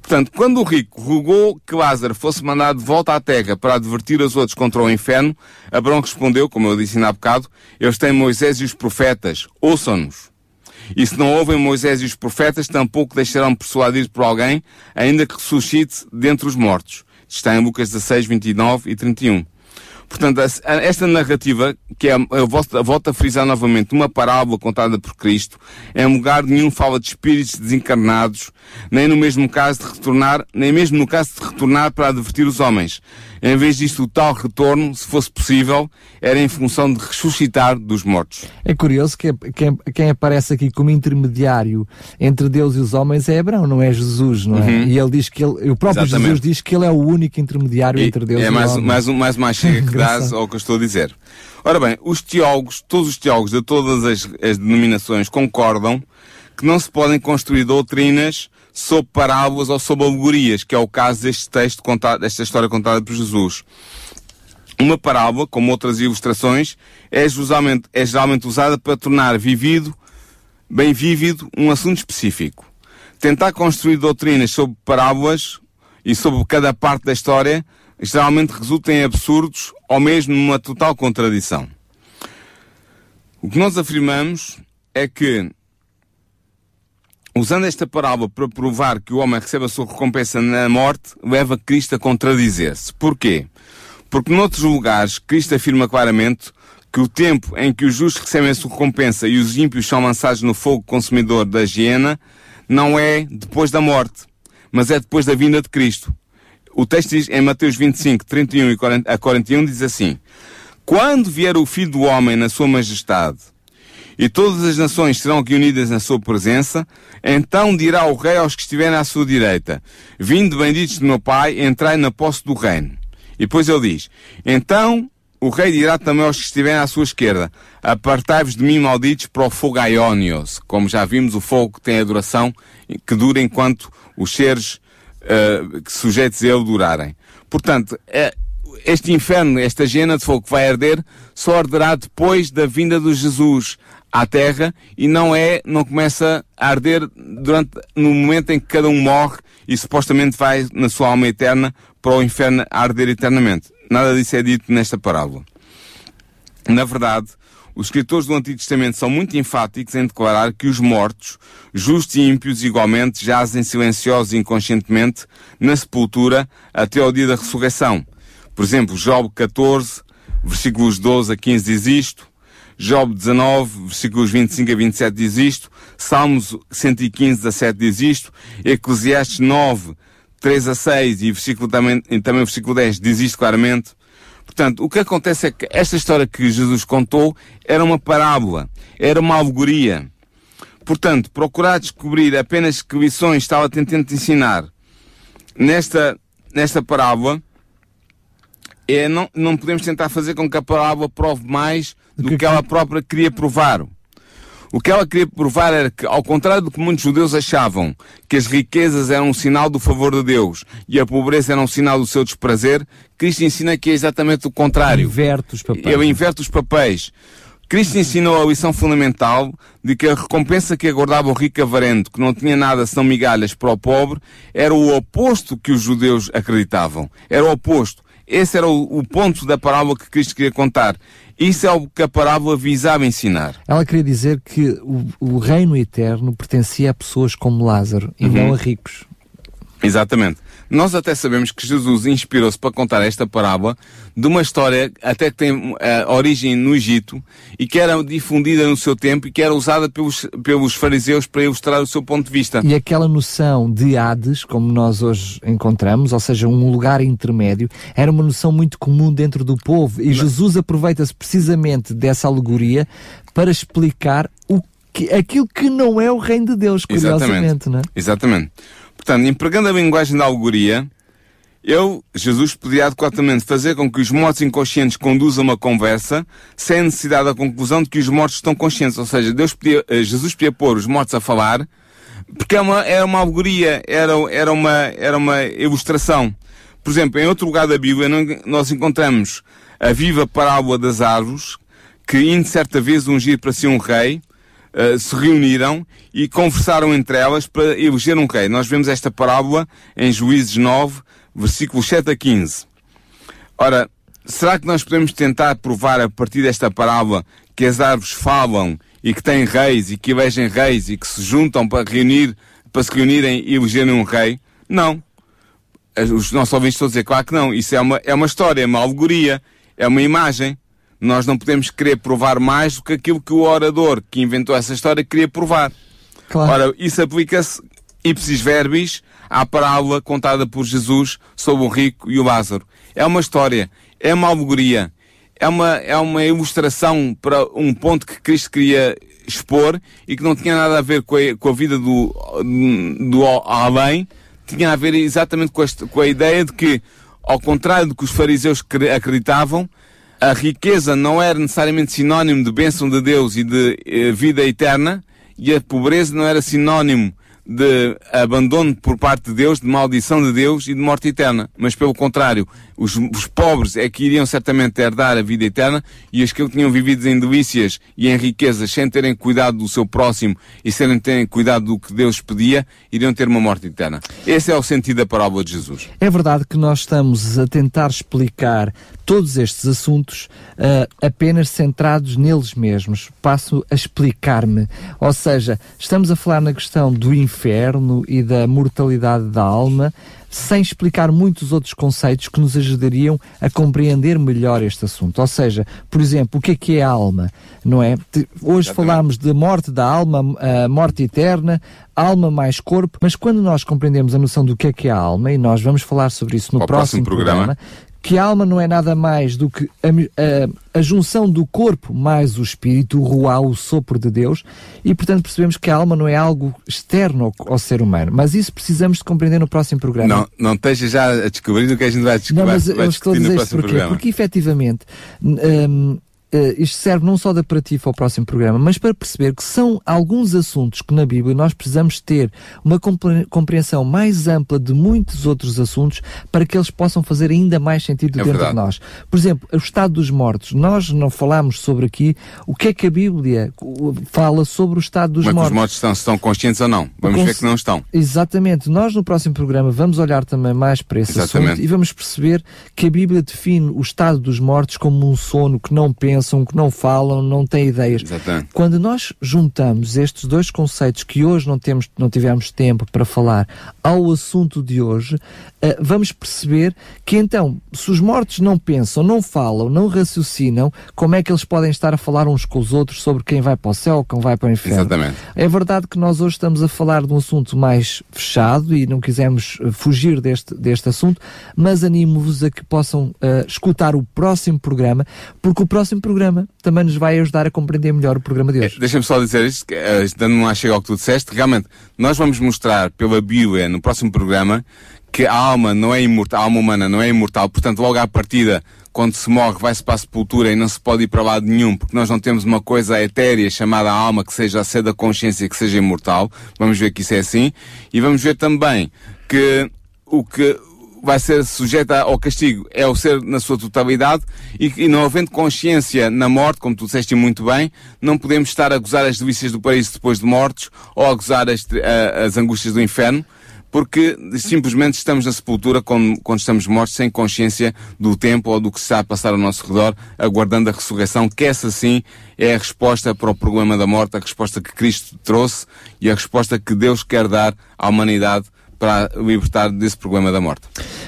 Portanto, quando o rico rogou que Lázaro fosse mandado de volta à terra para advertir os outros contra o inferno, Abraão respondeu, como eu disse há bocado, eles têm Moisés e os profetas, ouçam-nos. E se não ouvem Moisés e os profetas, tampouco deixarão persuadir por alguém, ainda que ressuscite dentre os mortos. Está em Lucas 16, 29 e 31. Portanto, esta narrativa, que é, eu volto, a frisar novamente, uma parábola contada por Cristo, em lugar nenhum fala de espíritos desencarnados, nem no mesmo caso de retornar, nem mesmo no caso de retornar para advertir os homens. Em vez disto, o tal retorno, se fosse possível, era em função de ressuscitar dos mortos. É curioso que quem, quem aparece aqui como intermediário entre Deus e os homens é Abraão, não é Jesus, não é? Uhum. E ele diz que ele, o próprio Exatamente. Jesus diz que ele é o único intermediário E entre Deus e, é os mais, homens. mais, um, mais uma chega que [LAUGHS] veracidade ao que eu estou a dizer. Ora bem, os teólogos, todos os teólogos de todas as, as denominações concordam que não se podem construir doutrinas sob parábolas ou sob alegorias, que é o caso deste texto contado, desta história contada por Jesus. Uma parábola, como outras ilustrações, é geralmente, é geralmente usada para tornar vivido, bem vívido, um assunto específico. Tentar construir doutrinas sobre parábolas e sobre cada parte da história geralmente resulta em absurdos ou mesmo numa total contradição. O que nós afirmamos é que, usando esta parábola para provar que o homem recebe a sua recompensa na morte, leva Cristo a contradizer-se. Porquê? Porque noutros lugares Cristo afirma claramente que o tempo em que os justos recebem a sua recompensa e os ímpios são lançados no fogo consumidor da hiena não é depois da morte, mas é depois da vinda de Cristo. O texto diz em Mateus 25, 31 a 41 diz assim: Quando vier o Filho do Homem na sua majestade, e todas as nações serão reunidas na sua presença, então dirá o rei aos que estiverem à sua direita: Vindo benditos do meu Pai, entrai na posse do reino. E depois ele diz: Então o rei dirá também aos que estiverem à sua esquerda: Apartai-vos de mim, malditos, para o fogo aionios. Como já vimos, o fogo tem a duração que dura enquanto os seres uh, sujeitos a ele durarem. Portanto, é, este inferno, esta gena de fogo que vai arder, só arderá depois da vinda de Jesus à terra e não é, não começa a arder durante, no momento em que cada um morre e supostamente vai na sua alma eterna para o inferno arder eternamente. Nada disso é dito nesta parábola. Na verdade, os escritores do Antigo Testamento são muito enfáticos em declarar que os mortos, justos e ímpios igualmente, jazem silenciosos e inconscientemente na sepultura até ao dia da ressurreição. Por exemplo, Job 14, versículos 12 a 15 diz isto, Job 19, versículos 25 a 27 diz isto, Salmos 115, 17 diz isto, Eclesiastes 9, 3 a 6 e versículo também, também versículo 10 diz isto claramente. Portanto, o que acontece é que esta história que Jesus contou era uma parábola, era uma alegoria. Portanto, procurar descobrir apenas que lições estava tentando ensinar nesta, nesta parábola, é, não, não podemos tentar fazer com que a parábola prove mais do que ela própria queria provar. O que ela queria provar era que, ao contrário do que muitos judeus achavam, que as riquezas eram um sinal do favor de Deus e a pobreza era um sinal do seu desprazer, Cristo ensina que é exatamente o contrário. Inverte os papéis. Ele inverte os papéis. Cristo ensinou a lição fundamental de que a recompensa que aguardava o rico avarento, que não tinha nada senão migalhas para o pobre, era o oposto que os judeus acreditavam. Era o oposto. Esse era o, o ponto da parábola que Cristo queria contar. Isso é o que a parábola visava ensinar. Ela queria dizer que o, o reino eterno pertencia a pessoas como Lázaro e Uhum. não a ricos. Exatamente. Nós até sabemos que Jesus inspirou-se para contar esta parábola de uma história até que tem eh, origem no Egito e que era difundida no seu tempo e que era usada pelos, pelos fariseus para ilustrar o seu ponto de vista. E aquela noção de Hades, como nós hoje encontramos, ou seja, um lugar intermédio, era uma noção muito comum dentro do povo. E Jesus aproveita-se precisamente dessa alegoria para explicar o que, aquilo que não é o reino de Deus, curiosamente, não é? Exatamente. Portanto, empregando a linguagem da alegoria, eu, Jesus, poderia adequadamente fazer com que os mortos inconscientes conduzam uma conversa sem necessidade da conclusão de que os mortos estão conscientes. Ou seja, Deus podia, eh, Jesus podia pôr os mortos a falar, porque é uma, era uma alegoria, era, era, uma, era uma ilustração. Por exemplo, em outro lugar da Bíblia, nós encontramos a viva parábola das árvores, que, indo certa vez ungir para si um rei, eh, se reuniram e conversaram entre elas para eleger um rei. Nós vemos esta parábola em Juízes 9, versículos 7 a 15. Ora, será que nós podemos tentar provar a partir desta parábola que as árvores falam e que têm reis e que elegem reis e que se juntam para reunir, para se reunirem e elegerem um rei? Não. Os nossos ouvintes estão a dizer, claro que não. Isso é uma, é uma história, é uma alegoria, é uma imagem. Nós não podemos querer provar mais do que aquilo que o orador que inventou essa história queria provar. Claro. Ora, isso aplica-se ipsis verbis à parábola contada por Jesus sobre o rico e o Lázaro. É uma história, é uma alegoria, é uma, é uma ilustração para um ponto que Cristo queria expor e que não tinha nada a ver com a, com a vida do, do além, tinha a ver exatamente com, este- com a ideia de que, ao contrário do que os fariseus cre- acreditavam, a riqueza não era necessariamente sinónimo de bênção de Deus e de eh, vida eterna, e a pobreza não era sinónimo de abandono por parte de Deus, de maldição de Deus e de morte eterna. Mas pelo contrário, os, os pobres é que iriam certamente herdar a vida eterna e os que tinham vivido em delícias e em riquezas sem terem cuidado do seu próximo e sem terem cuidado do que Deus pedia, iriam ter uma morte eterna. Esse é o sentido da parábola de Jesus. É verdade que nós estamos a tentar explicar todos estes assuntos uh, apenas centrados neles mesmos. Passo a explicar-me. Ou seja, estamos a falar na questão do inferno e da mortalidade da alma, sem explicar muitos outros conceitos que nos ajudariam a compreender melhor este assunto. Ou seja, por exemplo, o que é que é a alma? Não é? Hoje falámos de morte da alma, a morte eterna, alma mais corpo, mas quando nós compreendemos a noção do que é que é a alma, e nós vamos falar sobre isso no próximo, próximo, programa, programa que a alma não é nada mais do que a, a, a, junção do corpo mais o espírito, o ruá, o sopro de Deus, e portanto percebemos que a alma não é algo externo ao, ao, ser humano. Mas isso precisamos de compreender no próximo programa. Não, não esteja já a descobrir o que a gente vai descobrir. Não, mas vai eu estou a dizer isto porquê? Porque efetivamente. Um, uh, isto serve não só de aperitivo ao próximo programa, mas para perceber que são alguns assuntos que na Bíblia nós precisamos ter uma compreensão mais ampla de muitos outros assuntos para que eles possam fazer ainda mais sentido é dentro verdade. de nós. Por exemplo, o estado dos mortos. Nós não falamos sobre aqui o que é que a Bíblia fala sobre o estado dos mortos. Que os mortos estão, estão conscientes ou não? Vamos Cons ver que não estão. Exatamente. Nós no próximo programa vamos olhar também mais para esse Exatamente. assunto e vamos perceber que a Bíblia define o estado dos mortos como um sono que não pensa pensam, que não falam, não têm ideias. Exatamente. Quando nós juntamos estes dois conceitos que hoje não, temos, não tivemos tempo para falar ao assunto de hoje, uh, vamos perceber que então, se os mortos não pensam, não falam, não raciocinam, como é que eles podem estar a falar uns com os outros sobre quem vai para o céu, quem vai para o inferno? Exatamente. É verdade que nós hoje estamos a falar de um assunto mais fechado e não quisemos eh, fugir deste, deste assunto, mas animo-vos a que possam uh, escutar o próximo programa, porque o próximo programa também nos vai ajudar a compreender melhor o programa de hoje. É, Deixa-me só dizer isto, uh, dando uma chega ao que tu disseste, realmente, nós vamos mostrar pela Bíblia no próximo programa que a alma não é imortal, a alma humana não é imortal, portanto, logo à partida, quando se morre, vai-se para a sepultura e não se pode ir para lado nenhum, porque nós não temos uma coisa etérea chamada alma que seja a sede da consciência que seja imortal. Vamos ver que isso é assim. E vamos ver também que o que vai ser sujeita ao castigo é o ser na sua totalidade e, e não havendo consciência na morte, como tu disseste muito bem, não podemos estar a gozar as delícias do paraíso depois de mortos ou a gozar as, as angústias do inferno, porque simplesmente estamos na sepultura quando, quando, estamos mortos sem consciência do tempo ou do que está a passar ao nosso redor, aguardando a ressurreição, que essa sim é a resposta para o problema da morte, a resposta que Cristo trouxe e a resposta que Deus quer dar à humanidade para libertar desse problema da morte.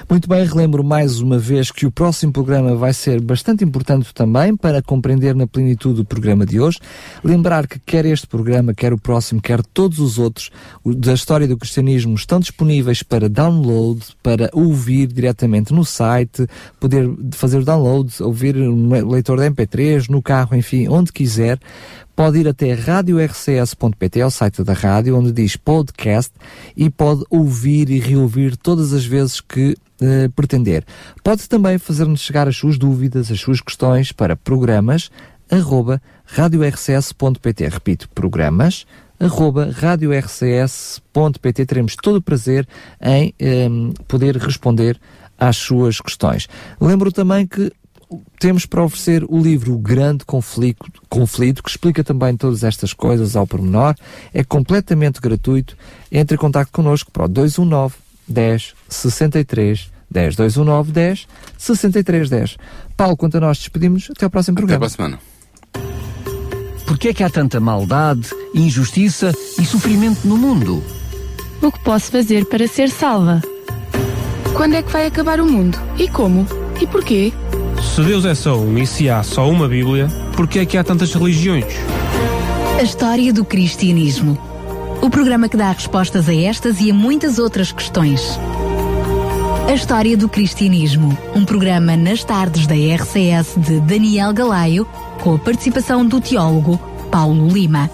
Muito bem, relembro mais uma vez que o próximo programa vai ser bastante importante também para compreender na plenitude o programa de hoje. Lembrar que quer este programa, quer o próximo, quer todos os outros da história do cristianismo estão disponíveis para download, para ouvir diretamente no site, poder fazer download, ouvir no leitor de MP3, no carro, enfim, onde quiser pode ir até radiorcs.pt, é o site da rádio, onde diz podcast, e pode ouvir e reouvir todas as vezes que uh, pretender. Pode também fazer-nos chegar as suas dúvidas, as suas questões para programas arroba radiorcs.pt. Repito, programas arroba radiorcs.pt. Teremos todo o prazer em ehm, poder responder às suas questões. Lembro também que temos para oferecer o livro O Grande Conflito, Conflito, que explica também todas estas coisas ao pormenor. É completamente gratuito. Entre em contato connosco para o 219 10 63 10 219 10 63 10. Paulo, quanto a nós despedimos, até ao próximo programa. Até para a semana. Porquê é que há tanta maldade, injustiça e sofrimento no mundo? O que posso fazer para ser salva? Quando é que vai acabar o mundo? E como? E porquê? Se Deus é só um e se há só uma Bíblia, por que é que há tantas religiões? A história do cristianismo. O programa que dá respostas a estas e a muitas outras questões. A história do cristianismo. Um programa nas tardes da RCS de Daniel Galaio, com a participação do teólogo Paulo Lima.